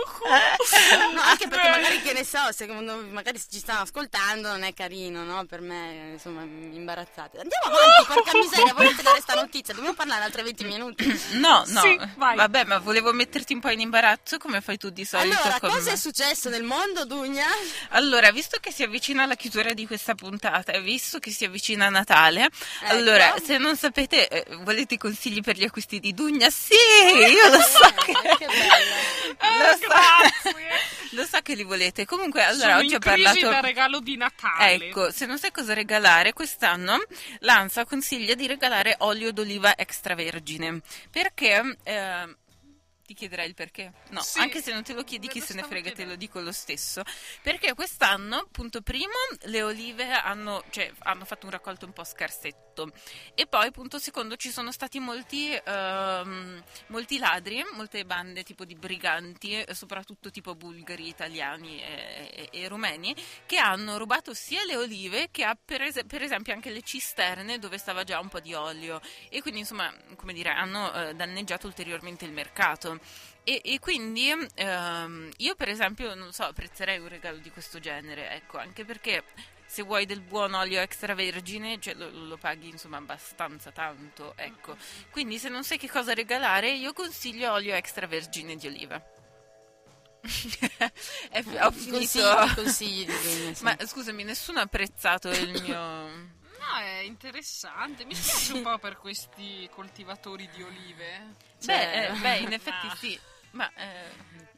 [SPEAKER 1] No, anche perché magari che ne so, se magari ci stanno ascoltando non è carino, no? Per me, insomma, mi imbarazzate. Andiamo avanti, porca miseria, volete dare sta notizia? Dobbiamo parlare altre 20 minuti.
[SPEAKER 3] No, no,
[SPEAKER 2] Sì, vai.
[SPEAKER 3] vabbè, ma volevo metterti un po' in imbarazzo come fai tu di solito
[SPEAKER 1] Allora,
[SPEAKER 3] con
[SPEAKER 1] cosa è successo nel mondo, Dugna?
[SPEAKER 3] Allora, visto che si avvicina la chiusura di questa puntata e visto che si avvicina Natale,
[SPEAKER 1] Ecco.
[SPEAKER 3] allora, se non sapete, eh, volete consigli per gli acquisti di Dugna? Sì, io lo so che...
[SPEAKER 1] Eh, che bello.
[SPEAKER 3] Lo so,
[SPEAKER 2] Grazie.
[SPEAKER 3] lo so che li volete. Comunque, allora,
[SPEAKER 2] Sono
[SPEAKER 3] oggi ho parlato...
[SPEAKER 2] da regalo di Natale.
[SPEAKER 3] Ecco, se non sai cosa regalare, quest'anno l'ANSA consiglia di regalare olio d'oliva extravergine perché eh, ti chiederai il perché. No,
[SPEAKER 2] Sì.
[SPEAKER 3] anche se non te lo chiedi, chi se ne frega, te
[SPEAKER 2] chiedendo.
[SPEAKER 3] lo dico lo stesso. Perché quest'anno, punto primo, le olive hanno, cioè, hanno fatto un raccolto un po' scarsetto. E poi, punto secondo, ci sono stati molti, ehm, molti ladri, molte bande tipo di briganti, eh, soprattutto tipo bulgari, italiani e, e- e rumeni, che hanno rubato sia le olive che ha per, es- per esempio anche le cisterne dove stava già un po' di olio. E quindi, insomma, come dire, hanno eh, danneggiato ulteriormente il mercato. E, e quindi ehm, io per esempio non so, apprezzerei un regalo di questo genere, ecco, anche perché se vuoi del buon olio extravergine cioè, lo, lo paghi insomma abbastanza tanto, ecco. Quindi se non sai che cosa regalare io consiglio olio extravergine di oliva. È- ho finito.
[SPEAKER 1] Consigli, consigli di Dugna, sì.
[SPEAKER 3] Ma scusami, nessuno ha apprezzato il mio...
[SPEAKER 2] No, è interessante. Mi spiace un po' per questi coltivatori di olive.
[SPEAKER 3] Beh, eh, beh, in effetti
[SPEAKER 2] Ah.
[SPEAKER 3] sì, ma eh,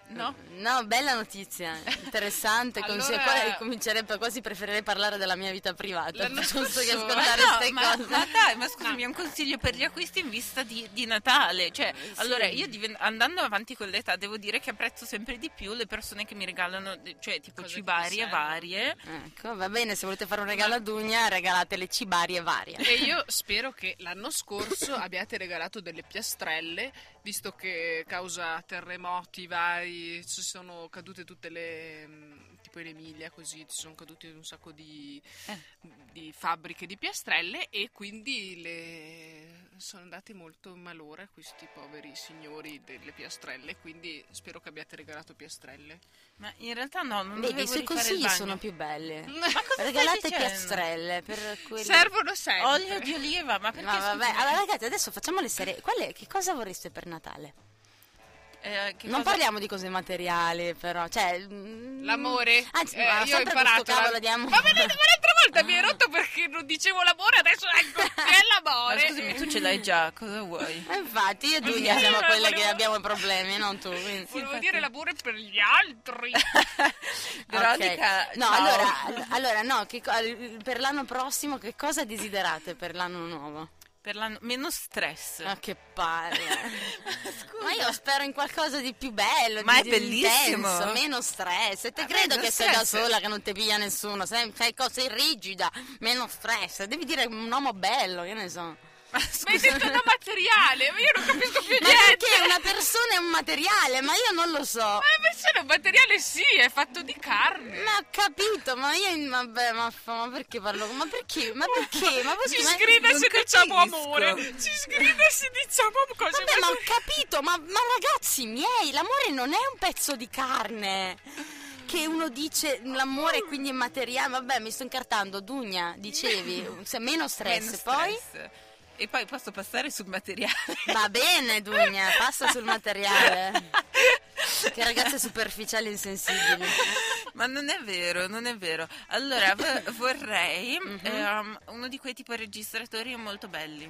[SPEAKER 3] no?
[SPEAKER 1] No, bella notizia, interessante.
[SPEAKER 2] Allora-
[SPEAKER 1] consigli- qua- comincerebbe quasi preferirei parlare della mia vita privata piuttosto che ascoltare
[SPEAKER 3] Ma no,
[SPEAKER 1] queste
[SPEAKER 3] ma,
[SPEAKER 1] cose.
[SPEAKER 3] ma dai, ma scusami, è un consiglio per gli acquisti in vista di, di Natale. Cioè, allora, io diven- andando avanti con l'età, devo dire che apprezzo sempre di più le persone che mi regalano, eh, cioè, tipo
[SPEAKER 2] Cose che
[SPEAKER 3] cibarie varie.
[SPEAKER 1] Ecco, va bene, se volete fare un regalo a Dugna, regalate le cibarie varie.
[SPEAKER 2] E io spero che l'anno scorso abbiate regalato delle piastrelle, visto che causa terremoti vari ci sono cadute tutte le mm, tipo in Emilia così ci sono cadute un sacco di,
[SPEAKER 3] Eh.
[SPEAKER 2] di fabbriche di piastrelle e quindi le sono andati molto in malore questi poveri signori delle piastrelle quindi spero che abbiate regalato piastrelle
[SPEAKER 3] Ma in realtà no, non
[SPEAKER 1] Vedi, i suoi consigli sono più belli. Regalate piastrelle per quelli...
[SPEAKER 2] servono sempre
[SPEAKER 3] Olio di oliva, ma perché
[SPEAKER 1] Ma vabbè, allora ragazzi, adesso facciamo le serie. Qual è, che cosa vorreste per Natale?
[SPEAKER 3] Eh, che
[SPEAKER 1] non
[SPEAKER 3] cosa-
[SPEAKER 1] parliamo di cose materiali, però, cioè... mm,
[SPEAKER 2] L'amore,
[SPEAKER 1] Anzi,
[SPEAKER 2] Eh,
[SPEAKER 1] ma
[SPEAKER 2] io ho imparato. la-
[SPEAKER 1] di amore.
[SPEAKER 2] Ma ma l'altra volta mi hai rotto perché non dicevo l'amore, adesso ecco, è
[SPEAKER 3] Ma
[SPEAKER 2] l'amore.
[SPEAKER 3] scusami, tu ce l'hai già, cosa vuoi?
[SPEAKER 1] Ma infatti, io e Giulia siamo quelle che
[SPEAKER 2] volevo-
[SPEAKER 1] abbiamo i problemi, non tu. quindi-
[SPEAKER 2] Volevo dire l'amore per gli altri.
[SPEAKER 3] Veronica,
[SPEAKER 1] Ok. No, allora, allora no, che per l'anno prossimo che cosa desiderate per l'anno nuovo?
[SPEAKER 3] Per l'anno... meno stress.
[SPEAKER 1] Ma che palle. Ma io spero in qualcosa di più bello,
[SPEAKER 3] Ma
[SPEAKER 1] di,
[SPEAKER 3] è bellissimo.
[SPEAKER 1] intenso, meno stress. E te
[SPEAKER 3] Ma
[SPEAKER 1] credo
[SPEAKER 3] meno
[SPEAKER 1] che sei da
[SPEAKER 3] stress.
[SPEAKER 1] sola, che non ti piglia nessuno, sei, sei, sei rigida, meno stress. Devi dire un uomo bello, che ne so.
[SPEAKER 3] Ma
[SPEAKER 2] hai detto da materiale, ma io non capisco più
[SPEAKER 1] Ma
[SPEAKER 2] niente.
[SPEAKER 1] perché una persona è un materiale, ma io non lo so.
[SPEAKER 2] Ma invece il materiale sì, è fatto di carne.
[SPEAKER 1] Ma ho capito, ma io vabbè, ma, ma perché parlo? Ma perché? Ma perché? Ma perché?
[SPEAKER 2] Ci scrive se diciamo
[SPEAKER 3] capisco.
[SPEAKER 2] amore. Ci scrive se diciamo cose.
[SPEAKER 1] Vabbè, ma ho capito, ma, ma ragazzi miei, l'amore non è un pezzo di carne. Che uno dice l'amore quindi è materiale. Vabbè, mi sto incartando. Dugna, dicevi, meno stress.
[SPEAKER 3] meno
[SPEAKER 1] Poi
[SPEAKER 3] stress. E poi posso passare sul materiale.
[SPEAKER 1] va bene, Dugna, passa sul materiale. Che ragazze superficiali e insensibili.
[SPEAKER 3] Ma non è vero, non è vero. Allora, v- vorrei
[SPEAKER 1] Mhm.
[SPEAKER 3] ehm, uno di quei tipo registratori molto belli.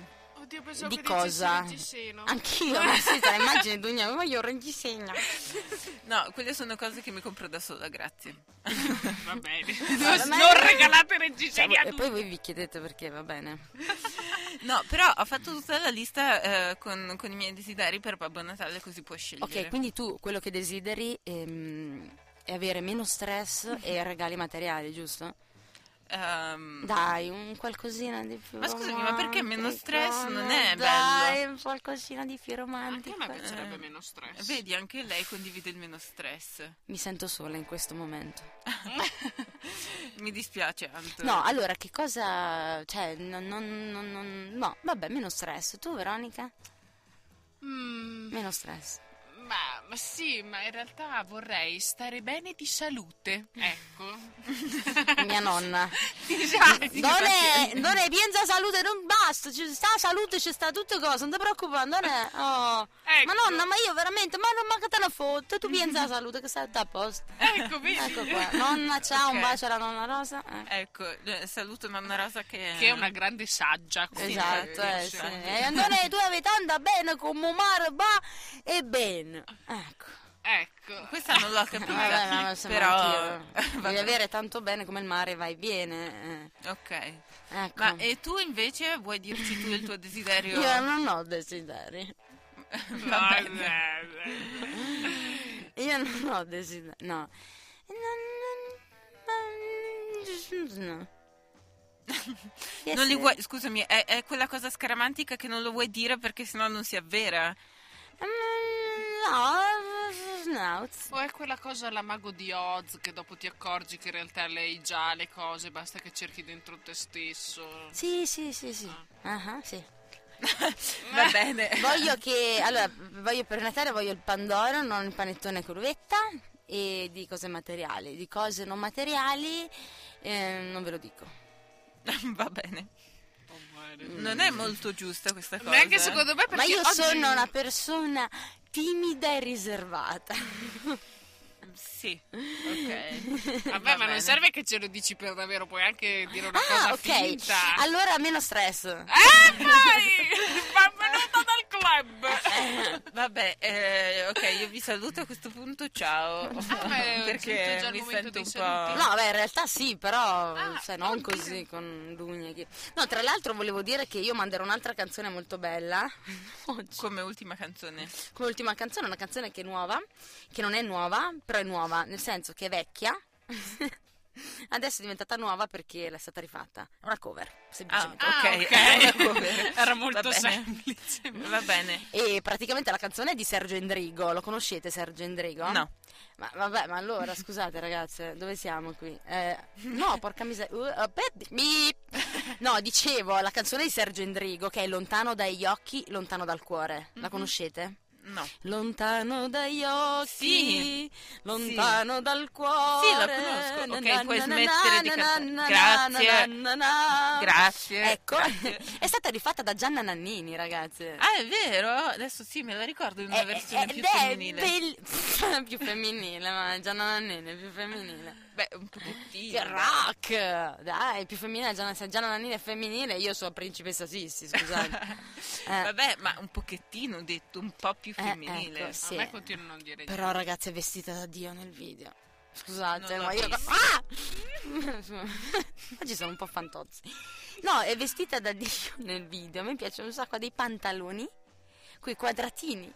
[SPEAKER 2] Oddio, pensavo
[SPEAKER 1] Di
[SPEAKER 2] che
[SPEAKER 1] cosa?
[SPEAKER 2] reggiseno.
[SPEAKER 1] Anch'io, ma sì, te la immagini, Dugna, voglio un reggiseno.
[SPEAKER 3] No, quelle sono cose che mi compro da sola, grazie.
[SPEAKER 2] Va bene.
[SPEAKER 1] Ma-
[SPEAKER 2] non regalate reggiseni a
[SPEAKER 1] E
[SPEAKER 2] tutti.
[SPEAKER 1] poi voi vi chiedete perché, va bene.
[SPEAKER 3] No, però ho fatto tutta la lista eh, con, con i miei desideri per Babbo Natale, così puoi scegliere.
[SPEAKER 1] Ok, quindi tu quello che desideri ehm, è avere meno stress e regali materiali, giusto?
[SPEAKER 3] Ehm,
[SPEAKER 1] Dai, un qualcosina di più
[SPEAKER 3] Ma scusami, ma perché meno stress non è
[SPEAKER 1] Dai, un qualcosina di più
[SPEAKER 2] Anche
[SPEAKER 1] romantico.
[SPEAKER 2] a me piacerebbe
[SPEAKER 3] Eh.
[SPEAKER 2] meno stress.
[SPEAKER 3] Vedi, anche lei condivide il meno stress.
[SPEAKER 1] Mi sento sola in questo momento.
[SPEAKER 3] Mi dispiace, Anto.
[SPEAKER 1] No, allora, che cosa... Cioè, non... non- non- non- no, vabbè, meno stress. Tu, Veronica?
[SPEAKER 2] Mm,
[SPEAKER 1] Meno stress.
[SPEAKER 2] Ma, ma sì, ma in realtà vorrei stare bene di salute. Ecco.
[SPEAKER 1] Mia nonna.
[SPEAKER 2] Esatto.
[SPEAKER 1] Non è, non è, piensa salute, non basta, ci sta salute, ci sta tutte cose, non ti preoccupare, non è... Oh.
[SPEAKER 2] Ecco.
[SPEAKER 1] Ma nonna, ma io veramente, ma non manca te la foto, tu alla salute che sta a posto.
[SPEAKER 2] Ecco, vedi?
[SPEAKER 1] Ecco qua, nonna, ciao, un
[SPEAKER 3] Ok.
[SPEAKER 1] bacio alla nonna Rosa. Eh.
[SPEAKER 3] Ecco, eh, saluto nonna Rosa che...
[SPEAKER 2] Che è una grande saggia.
[SPEAKER 1] Esatto, eh,
[SPEAKER 2] dice.
[SPEAKER 1] sì. E Andone, tu avevi tanta bene come mare, va e bene. Ecco.
[SPEAKER 2] Ecco.
[SPEAKER 3] Questa non l'ho capita,
[SPEAKER 1] Vabbè, ma insomma,
[SPEAKER 3] però...
[SPEAKER 1] Devi
[SPEAKER 3] Vabbè.
[SPEAKER 1] avere tanto bene come il mare, vai bene.
[SPEAKER 3] Ok.
[SPEAKER 1] eh. Ecco.
[SPEAKER 3] Ma e tu invece vuoi dirci tu il tuo desiderio?
[SPEAKER 1] Io non ho desideri.
[SPEAKER 3] Va bene.
[SPEAKER 1] Io non ho desiderio. No. No. Yes,
[SPEAKER 3] Non li vuoi, scusami, è, è quella cosa scaramantica che non lo vuoi dire perché sennò non si avvera.
[SPEAKER 1] Mm, No, no.
[SPEAKER 2] O è quella cosa alla mago di Oz che dopo ti accorgi che in realtà lei già le cose, basta che cerchi dentro te stesso.
[SPEAKER 1] Sì, sì, sì, sì. Ah, sì.
[SPEAKER 3] Va bene.
[SPEAKER 1] Voglio che. Allora, voglio per Natale voglio il pandoro, non il panettone con l'uvetta. E di cose materiali. Di cose non materiali, eh, non ve lo dico.
[SPEAKER 3] Va bene. Non è molto giusta questa cosa.
[SPEAKER 2] Neanche secondo me perché
[SPEAKER 1] Ma io
[SPEAKER 2] oggi-
[SPEAKER 1] sono una persona timida e riservata.
[SPEAKER 3] Sì, ok.
[SPEAKER 2] Vabbè,
[SPEAKER 3] Va
[SPEAKER 2] ma non serve che ce lo dici per davvero, puoi anche dire una
[SPEAKER 1] Ah,
[SPEAKER 2] cosa
[SPEAKER 1] ok.
[SPEAKER 2] finta.
[SPEAKER 1] Allora meno stress.
[SPEAKER 2] Eh, dai! Benvenuta nel club!
[SPEAKER 3] Vabbè, eh, ok, io vi saluto a questo punto, ciao.
[SPEAKER 2] sentito
[SPEAKER 3] perché mi sento un po'...
[SPEAKER 1] No, beh, in realtà sì, però
[SPEAKER 2] Ah,
[SPEAKER 1] cioè, non
[SPEAKER 2] oddio.
[SPEAKER 1] così con Dugne. che- No, tra l'altro volevo dire che io manderò un'altra canzone molto bella oggi.
[SPEAKER 3] Come ultima canzone.
[SPEAKER 1] Come ultima canzone, una canzone che è nuova, che non è nuova, però è nuova, nel senso che è vecchia. Adesso è diventata nuova perché l'è stata rifatta. È una cover,
[SPEAKER 3] Ah,
[SPEAKER 1] semplicemente.
[SPEAKER 3] ok.
[SPEAKER 2] Ah, ok.
[SPEAKER 3] una cover.
[SPEAKER 2] Era molto
[SPEAKER 3] Va
[SPEAKER 2] semplice.
[SPEAKER 3] Va bene.
[SPEAKER 1] E praticamente la canzone è di Sergio Endrigo. Lo conoscete Sergio Endrigo?
[SPEAKER 3] No.
[SPEAKER 1] Ma vabbè, ma allora scusate ragazze, dove siamo qui? Eh, no, porca miseria. Uh, mi- No, dicevo la canzone di Sergio Endrigo che è Lontano dagli occhi, lontano dal cuore. La conoscete?
[SPEAKER 3] No.
[SPEAKER 1] Lontano dagli occhi,
[SPEAKER 3] Sì.
[SPEAKER 1] lontano dal cuore.
[SPEAKER 3] Sì, la conosco. Ok, puoi smettere di cantare. Grazie. Grazie.
[SPEAKER 1] Ecco,
[SPEAKER 3] Grazie.
[SPEAKER 1] è stata rifatta da Gianna Nannini, ragazze.
[SPEAKER 3] Ah, è vero? Adesso sì, me la ricordo in una
[SPEAKER 1] Eh,
[SPEAKER 3] versione
[SPEAKER 1] eh,
[SPEAKER 3] più
[SPEAKER 1] ed è
[SPEAKER 3] femminile.
[SPEAKER 1] bell- più femminile, ma Gianna Nannini è più femminile.
[SPEAKER 3] Beh, un pochettino.
[SPEAKER 1] Che rock! Dai, più femminile, Gianna, se Gianna Nannini è femminile, io sono principessa Sissi, scusate. Eh.
[SPEAKER 3] Vabbè, ma un pochettino ho detto, un po' più
[SPEAKER 1] Eh,
[SPEAKER 3] femminile.
[SPEAKER 1] ecco,
[SPEAKER 2] A
[SPEAKER 1] sì.
[SPEAKER 2] me continua a dire
[SPEAKER 1] Però ragazzi è vestita da Dio nel video. Scusate,
[SPEAKER 3] Non
[SPEAKER 1] ma io... Ah! Oggi sono un po' fantozzi. No, è vestita da Dio nel video. A me piace un sacco dei pantaloni, quei quadratini.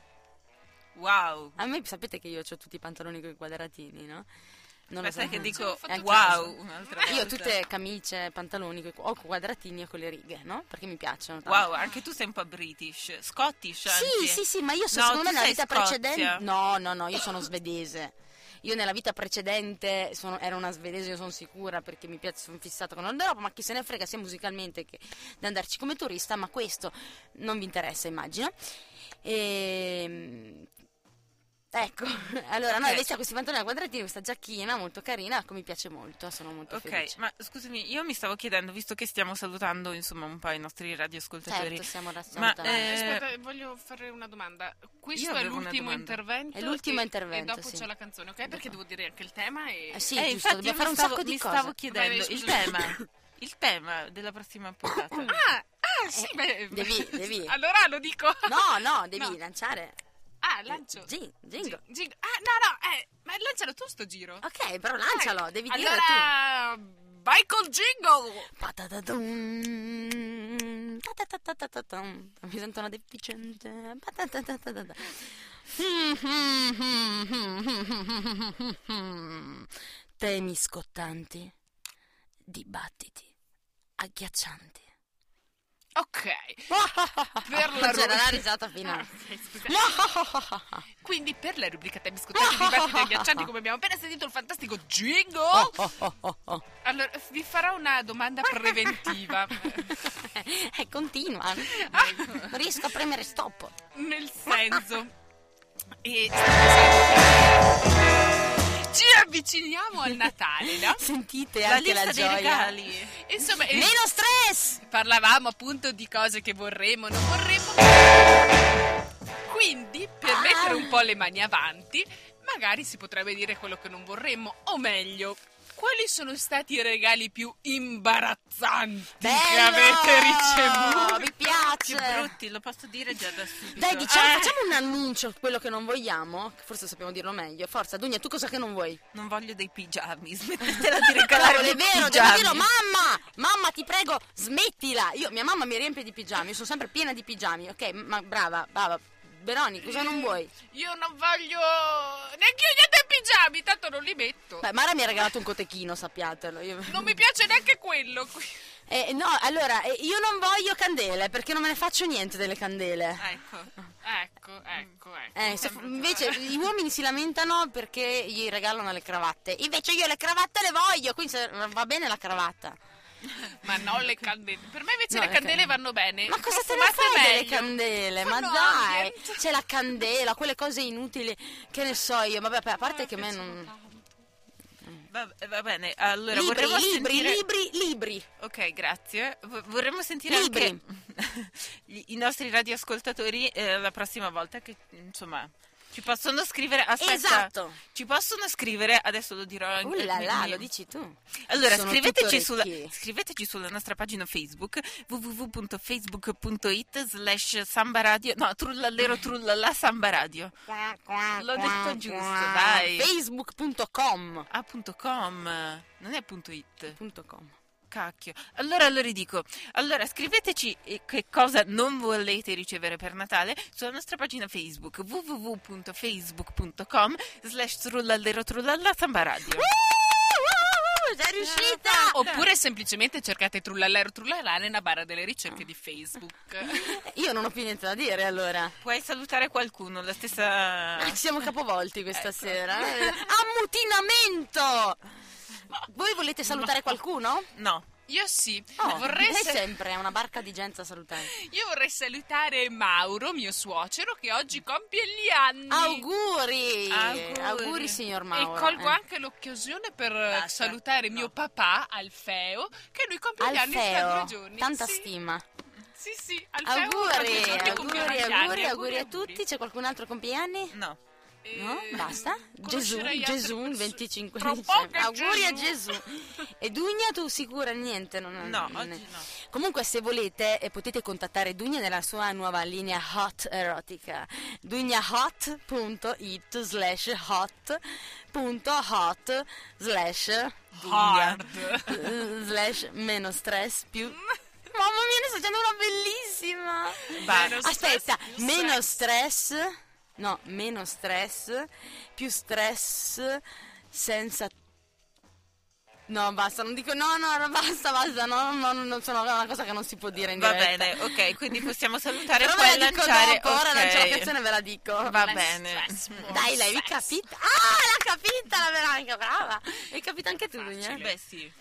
[SPEAKER 3] Wow.
[SPEAKER 1] A me sapete che io ho tutti i pantaloni con i quadratini, no? Non lo
[SPEAKER 3] Aspetta
[SPEAKER 1] so.
[SPEAKER 3] che dico
[SPEAKER 1] Ecco.
[SPEAKER 3] wow un'altra volta.
[SPEAKER 1] Io ho tutte camicie, pantaloni coi- o quadratini o con le righe, no? Perché mi piacciono. tanto.
[SPEAKER 3] Wow, anche tu sei un po' british, scottish anzi.
[SPEAKER 1] Sì, sì, sì, ma io so,
[SPEAKER 3] No,
[SPEAKER 1] secondo me nella vita
[SPEAKER 3] Scozia.
[SPEAKER 1] precedente. No, no, no, io sono svedese. Io nella vita precedente sono- ero una svedese, io sono sicura perché mi piace, sono fissata con il Nord Europa, ma chi se ne frega sia musicalmente che di andarci come turista, ma questo non vi interessa, immagino. E... Ecco, allora noi
[SPEAKER 3] Ok.
[SPEAKER 1] vestiamo questi pantaloni a quadratini, questa giacchina molto carina, ecco, mi piace molto, sono molto
[SPEAKER 3] Ok,
[SPEAKER 1] felice.
[SPEAKER 3] ma scusami, io mi stavo chiedendo, visto che stiamo salutando insomma un po' i nostri radioascoltatori,
[SPEAKER 1] Certo, siamo
[SPEAKER 3] ma
[SPEAKER 1] rassegnati.
[SPEAKER 3] eh,
[SPEAKER 2] Aspetta, voglio fare una domanda. Questo
[SPEAKER 3] Io
[SPEAKER 2] è l'ultimo intervento.
[SPEAKER 1] È l'ultimo
[SPEAKER 2] e-
[SPEAKER 1] intervento,
[SPEAKER 2] E dopo
[SPEAKER 1] sì.
[SPEAKER 2] c'è la canzone, ok? Perché devo dire anche il tema e.
[SPEAKER 1] Eh sì,
[SPEAKER 3] eh,
[SPEAKER 1] giusto,
[SPEAKER 3] infatti
[SPEAKER 1] dobbiamo fare
[SPEAKER 3] mi
[SPEAKER 1] un
[SPEAKER 3] stavo,
[SPEAKER 1] sacco di
[SPEAKER 3] mi
[SPEAKER 1] cose.
[SPEAKER 3] stavo chiedendo
[SPEAKER 2] vai,
[SPEAKER 3] il tema, il tema della prossima puntata.
[SPEAKER 2] Ah, ah, sì,
[SPEAKER 1] Eh,
[SPEAKER 2] beh,
[SPEAKER 1] devi- devi.
[SPEAKER 2] Allora lo dico.
[SPEAKER 1] No, no, devi
[SPEAKER 2] No.
[SPEAKER 1] lanciare.
[SPEAKER 2] Ah, lancio.
[SPEAKER 1] Gin- jingle.
[SPEAKER 2] Gi- jingle. Ah, no, no, eh, ma lancialo tu sto giro.
[SPEAKER 1] Ok, però lancialo,
[SPEAKER 2] Dai.
[SPEAKER 1] devi dire tu.
[SPEAKER 2] allora, vai col jingle.
[SPEAKER 1] Patatatum, patatatatum. Mi sento una deficiente. Temi scottanti, dibattiti agghiaccianti.
[SPEAKER 2] Ok. Per la
[SPEAKER 1] C'era la risata finale.
[SPEAKER 2] Ah. Quindi per la rubrica temi scottati dibattiti agghiaccianti come abbiamo appena sentito il fantastico jingle
[SPEAKER 1] Oh, oh, oh,
[SPEAKER 2] allora vi farò una domanda preventiva
[SPEAKER 1] Eh, continua. Non riesco a premere stop.
[SPEAKER 2] nel senso e avviciniamo al Natale no?
[SPEAKER 1] Sentite
[SPEAKER 3] La
[SPEAKER 1] anche
[SPEAKER 3] lista
[SPEAKER 1] la
[SPEAKER 3] dei
[SPEAKER 1] gioia.
[SPEAKER 3] regali.
[SPEAKER 2] insomma e-
[SPEAKER 1] Meno stress!
[SPEAKER 2] parlavamo appunto di cose che vorremmo non vorremmo quindi per
[SPEAKER 1] Ah.
[SPEAKER 2] mettere un po' le mani avanti magari si potrebbe dire quello che non vorremmo o meglio quali sono stati i regali più imbarazzanti che
[SPEAKER 1] Bello!
[SPEAKER 2] avete ricevuto?
[SPEAKER 1] Mi
[SPEAKER 3] Che
[SPEAKER 1] piace.
[SPEAKER 3] brutti, lo posso dire già da subito.
[SPEAKER 1] Dai, diciamo,
[SPEAKER 2] Eh.
[SPEAKER 1] facciamo un annuncio, quello che non vogliamo, che forse sappiamo dirlo meglio. Forza, Dunia, tu cosa che non vuoi?
[SPEAKER 3] Non voglio dei pigiami, smettetela di regalare dei
[SPEAKER 1] è vero, devo
[SPEAKER 3] pigiami.
[SPEAKER 1] dirlo, mamma! Mamma, ti prego, smettila! Io, mia mamma mi riempie di pigiami, io sono sempre piena di pigiami, ok? Ma brava, brava, Beroni, cosa non vuoi?
[SPEAKER 2] Io non voglio neanche io niente pigiami, tanto non li metto.
[SPEAKER 1] Beh, Mara mi ha regalato un cotechino, sappiatelo. Io...
[SPEAKER 2] Non mi piace neanche quello. qui.
[SPEAKER 1] Eh, no, allora, eh, io non voglio candele perché non me ne faccio niente delle candele.
[SPEAKER 3] Ecco.
[SPEAKER 2] Ecco, ecco, ecco.
[SPEAKER 1] Eh, se- invece gli uomini si lamentano perché gli regalano le cravatte. Invece io le cravatte le voglio, quindi va bene la cravatta.
[SPEAKER 2] Ma non le candele. Per me invece
[SPEAKER 1] No,
[SPEAKER 2] le
[SPEAKER 1] le
[SPEAKER 2] candele
[SPEAKER 1] can-
[SPEAKER 2] vanno bene.
[SPEAKER 1] Ma cosa te ne fai delle
[SPEAKER 2] meglio.
[SPEAKER 1] candele? Ma
[SPEAKER 2] Fanno
[SPEAKER 1] dai,
[SPEAKER 2] ambient.
[SPEAKER 1] c'è la candela, quelle cose inutili, che ne so io. Vabbè, a parte che a me non...
[SPEAKER 3] Va, va bene, allora
[SPEAKER 1] Libri,
[SPEAKER 3] vorremmo
[SPEAKER 1] libri,
[SPEAKER 3] sentire...
[SPEAKER 1] libri, libri.
[SPEAKER 3] Ok, grazie. Vorremmo sentire
[SPEAKER 1] Libri.
[SPEAKER 3] anche i nostri radioascoltatori eh, la prossima volta che, insomma, ci possono scrivere... Aspetta,
[SPEAKER 1] Esatto.
[SPEAKER 3] Ci possono scrivere, adesso lo dirò anche...
[SPEAKER 1] Uh là là, lo dici tu.
[SPEAKER 3] Allora, scriveteci sulla, scriveteci sulla nostra pagina Facebook www.facebook.it slash samba radio no, trullallero trullalla samba radio L'ho detto giusto, dai.
[SPEAKER 1] Facebook.com
[SPEAKER 3] ah, punto .com non è punto .it
[SPEAKER 1] Punto com.
[SPEAKER 3] Cacchio. Allora, allora dico, allora scriveteci eh, che cosa non volete ricevere per Natale sulla nostra pagina Facebook www.facebook.com slash trullallero trullalla samba radio.
[SPEAKER 1] Sei riuscita!
[SPEAKER 2] Oppure semplicemente cercate trullallero trullallà nella barra delle ricerche di Facebook.
[SPEAKER 1] Io non ho più niente da dire allora.
[SPEAKER 3] Puoi salutare qualcuno, la stessa...
[SPEAKER 1] Ah, Siamo capovolti questa
[SPEAKER 3] Ecco.
[SPEAKER 1] sera. Ammutinamento! Voi volete salutare qualcuno?
[SPEAKER 3] No.
[SPEAKER 2] Io sì,
[SPEAKER 1] Oh,
[SPEAKER 2] vorrei,
[SPEAKER 1] lei
[SPEAKER 2] sa-
[SPEAKER 1] sempre è una barca di gente a salutare.
[SPEAKER 2] io vorrei salutare Mauro, mio suocero, che oggi compie gli anni.
[SPEAKER 1] Auguri!
[SPEAKER 3] Auguri.
[SPEAKER 1] Auguri, signor Mauro.
[SPEAKER 2] E colgo
[SPEAKER 1] Eh.
[SPEAKER 2] anche l'occasione per
[SPEAKER 3] Basta,
[SPEAKER 2] salutare
[SPEAKER 3] no.
[SPEAKER 2] mio papà, Alfeo, che lui compie gli anni tra
[SPEAKER 1] Alfeo,
[SPEAKER 2] due giorni.
[SPEAKER 1] tanta
[SPEAKER 2] Sì,
[SPEAKER 1] stima.
[SPEAKER 2] Sì, sì, Alfeo
[SPEAKER 1] Auguri, auguri, auguri,
[SPEAKER 2] gli
[SPEAKER 1] auguri,
[SPEAKER 2] anni.
[SPEAKER 1] a tutti. C'è qualcun altro che compie anni?
[SPEAKER 3] No.
[SPEAKER 1] No?
[SPEAKER 2] Eh,
[SPEAKER 1] Basta? Gesù, Gesù, il
[SPEAKER 2] persone.
[SPEAKER 1] 25
[SPEAKER 2] Tra
[SPEAKER 1] dicembre. Auguri a
[SPEAKER 2] Gesù.
[SPEAKER 1] E Dugna, tu sicura? Niente? Non,
[SPEAKER 3] No,
[SPEAKER 1] non-
[SPEAKER 3] oggi no.
[SPEAKER 1] Comunque, se volete, eh, potete contattare Dugna nella sua nuova linea hot erotica. dugnahot.it slash hot.hot slash
[SPEAKER 2] Hard.
[SPEAKER 1] eh, slash meno stress più... Mamma mia, ne sto facendo una bellissima!
[SPEAKER 2] Meno
[SPEAKER 1] Aspetta,
[SPEAKER 2] stress,
[SPEAKER 1] meno stress, no, meno stress, più stress senza... No, basta, non dico no, no, no, basta, basta, no, no, no, non sono è una cosa che non si può dire in
[SPEAKER 3] Va
[SPEAKER 1] diretta.
[SPEAKER 3] bene, ok, quindi possiamo salutare e poi lanciare...
[SPEAKER 1] dopo, ora
[SPEAKER 3] ok.
[SPEAKER 1] lancio la canzone e ve la dico.
[SPEAKER 3] Va
[SPEAKER 2] Less
[SPEAKER 3] bene.
[SPEAKER 2] stress, more
[SPEAKER 1] Dai, l'avevi
[SPEAKER 2] stress.
[SPEAKER 1] capita? Ah, l'ha capita la veranca, brava! Hai capito anche tu, Dunia?
[SPEAKER 3] Beh sì,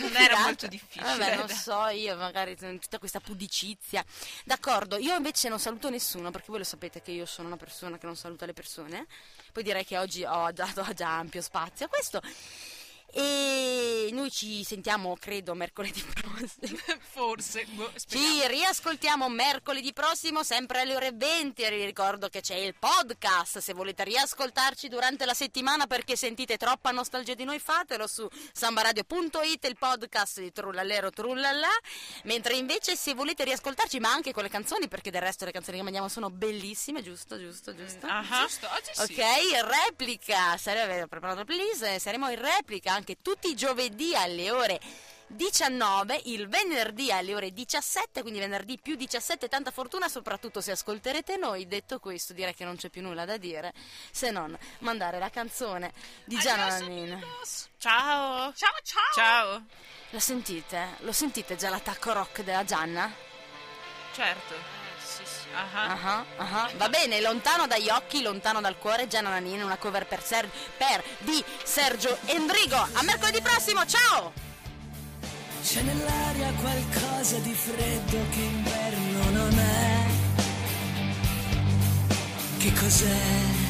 [SPEAKER 3] non era molto difficile.
[SPEAKER 1] Vabbè, non so io, magari tutta questa pudicizia. D'accordo, io invece non saluto nessuno perché voi lo sapete che io sono una persona che non saluta le persone. Poi direi che oggi ho dato già ampio spazio a questo. E noi ci sentiamo, credo, mercoledì prossimo.
[SPEAKER 2] Forse, boh.
[SPEAKER 1] Ci riascoltiamo mercoledì prossimo, sempre alle ore 20. E vi ricordo che c'è il podcast. Se volete riascoltarci durante la settimana perché sentite troppa nostalgia di noi, fatelo su sambaradio.it, il podcast di Trullallero Trullallà. Mentre invece, se volete riascoltarci, ma anche con le canzoni, perché del resto le canzoni che mandiamo sono bellissime, giusto, giusto, giusto.
[SPEAKER 3] Ah,
[SPEAKER 2] Giusto, oggi sì.
[SPEAKER 1] Ok, replica, sarebbe preparato eh, saremo in replica anche tutti i giovedì alle ore 19, il venerdì alle ore 17, quindi venerdì più 17, tanta fortuna, soprattutto se ascolterete noi. Detto questo, direi che non c'è più nulla da dire, se non mandare la canzone di Gianna Nannina.
[SPEAKER 3] Ciao.
[SPEAKER 2] Ciao, ciao.
[SPEAKER 3] Ciao.
[SPEAKER 1] Lo sentite? Lo sentite già l'attacco rock della Gianna?
[SPEAKER 3] Certo.
[SPEAKER 2] Sì, sì.
[SPEAKER 1] Ah, ah. Va bene, lontano dagli occhi, lontano dal cuore, Gianna Nannina, una cover per, Ser- per di Sergio Endrigo. A mercoledì prossimo, ciao!
[SPEAKER 4] C'è nell'aria qualcosa di freddo che inverno non è. Che cos'è?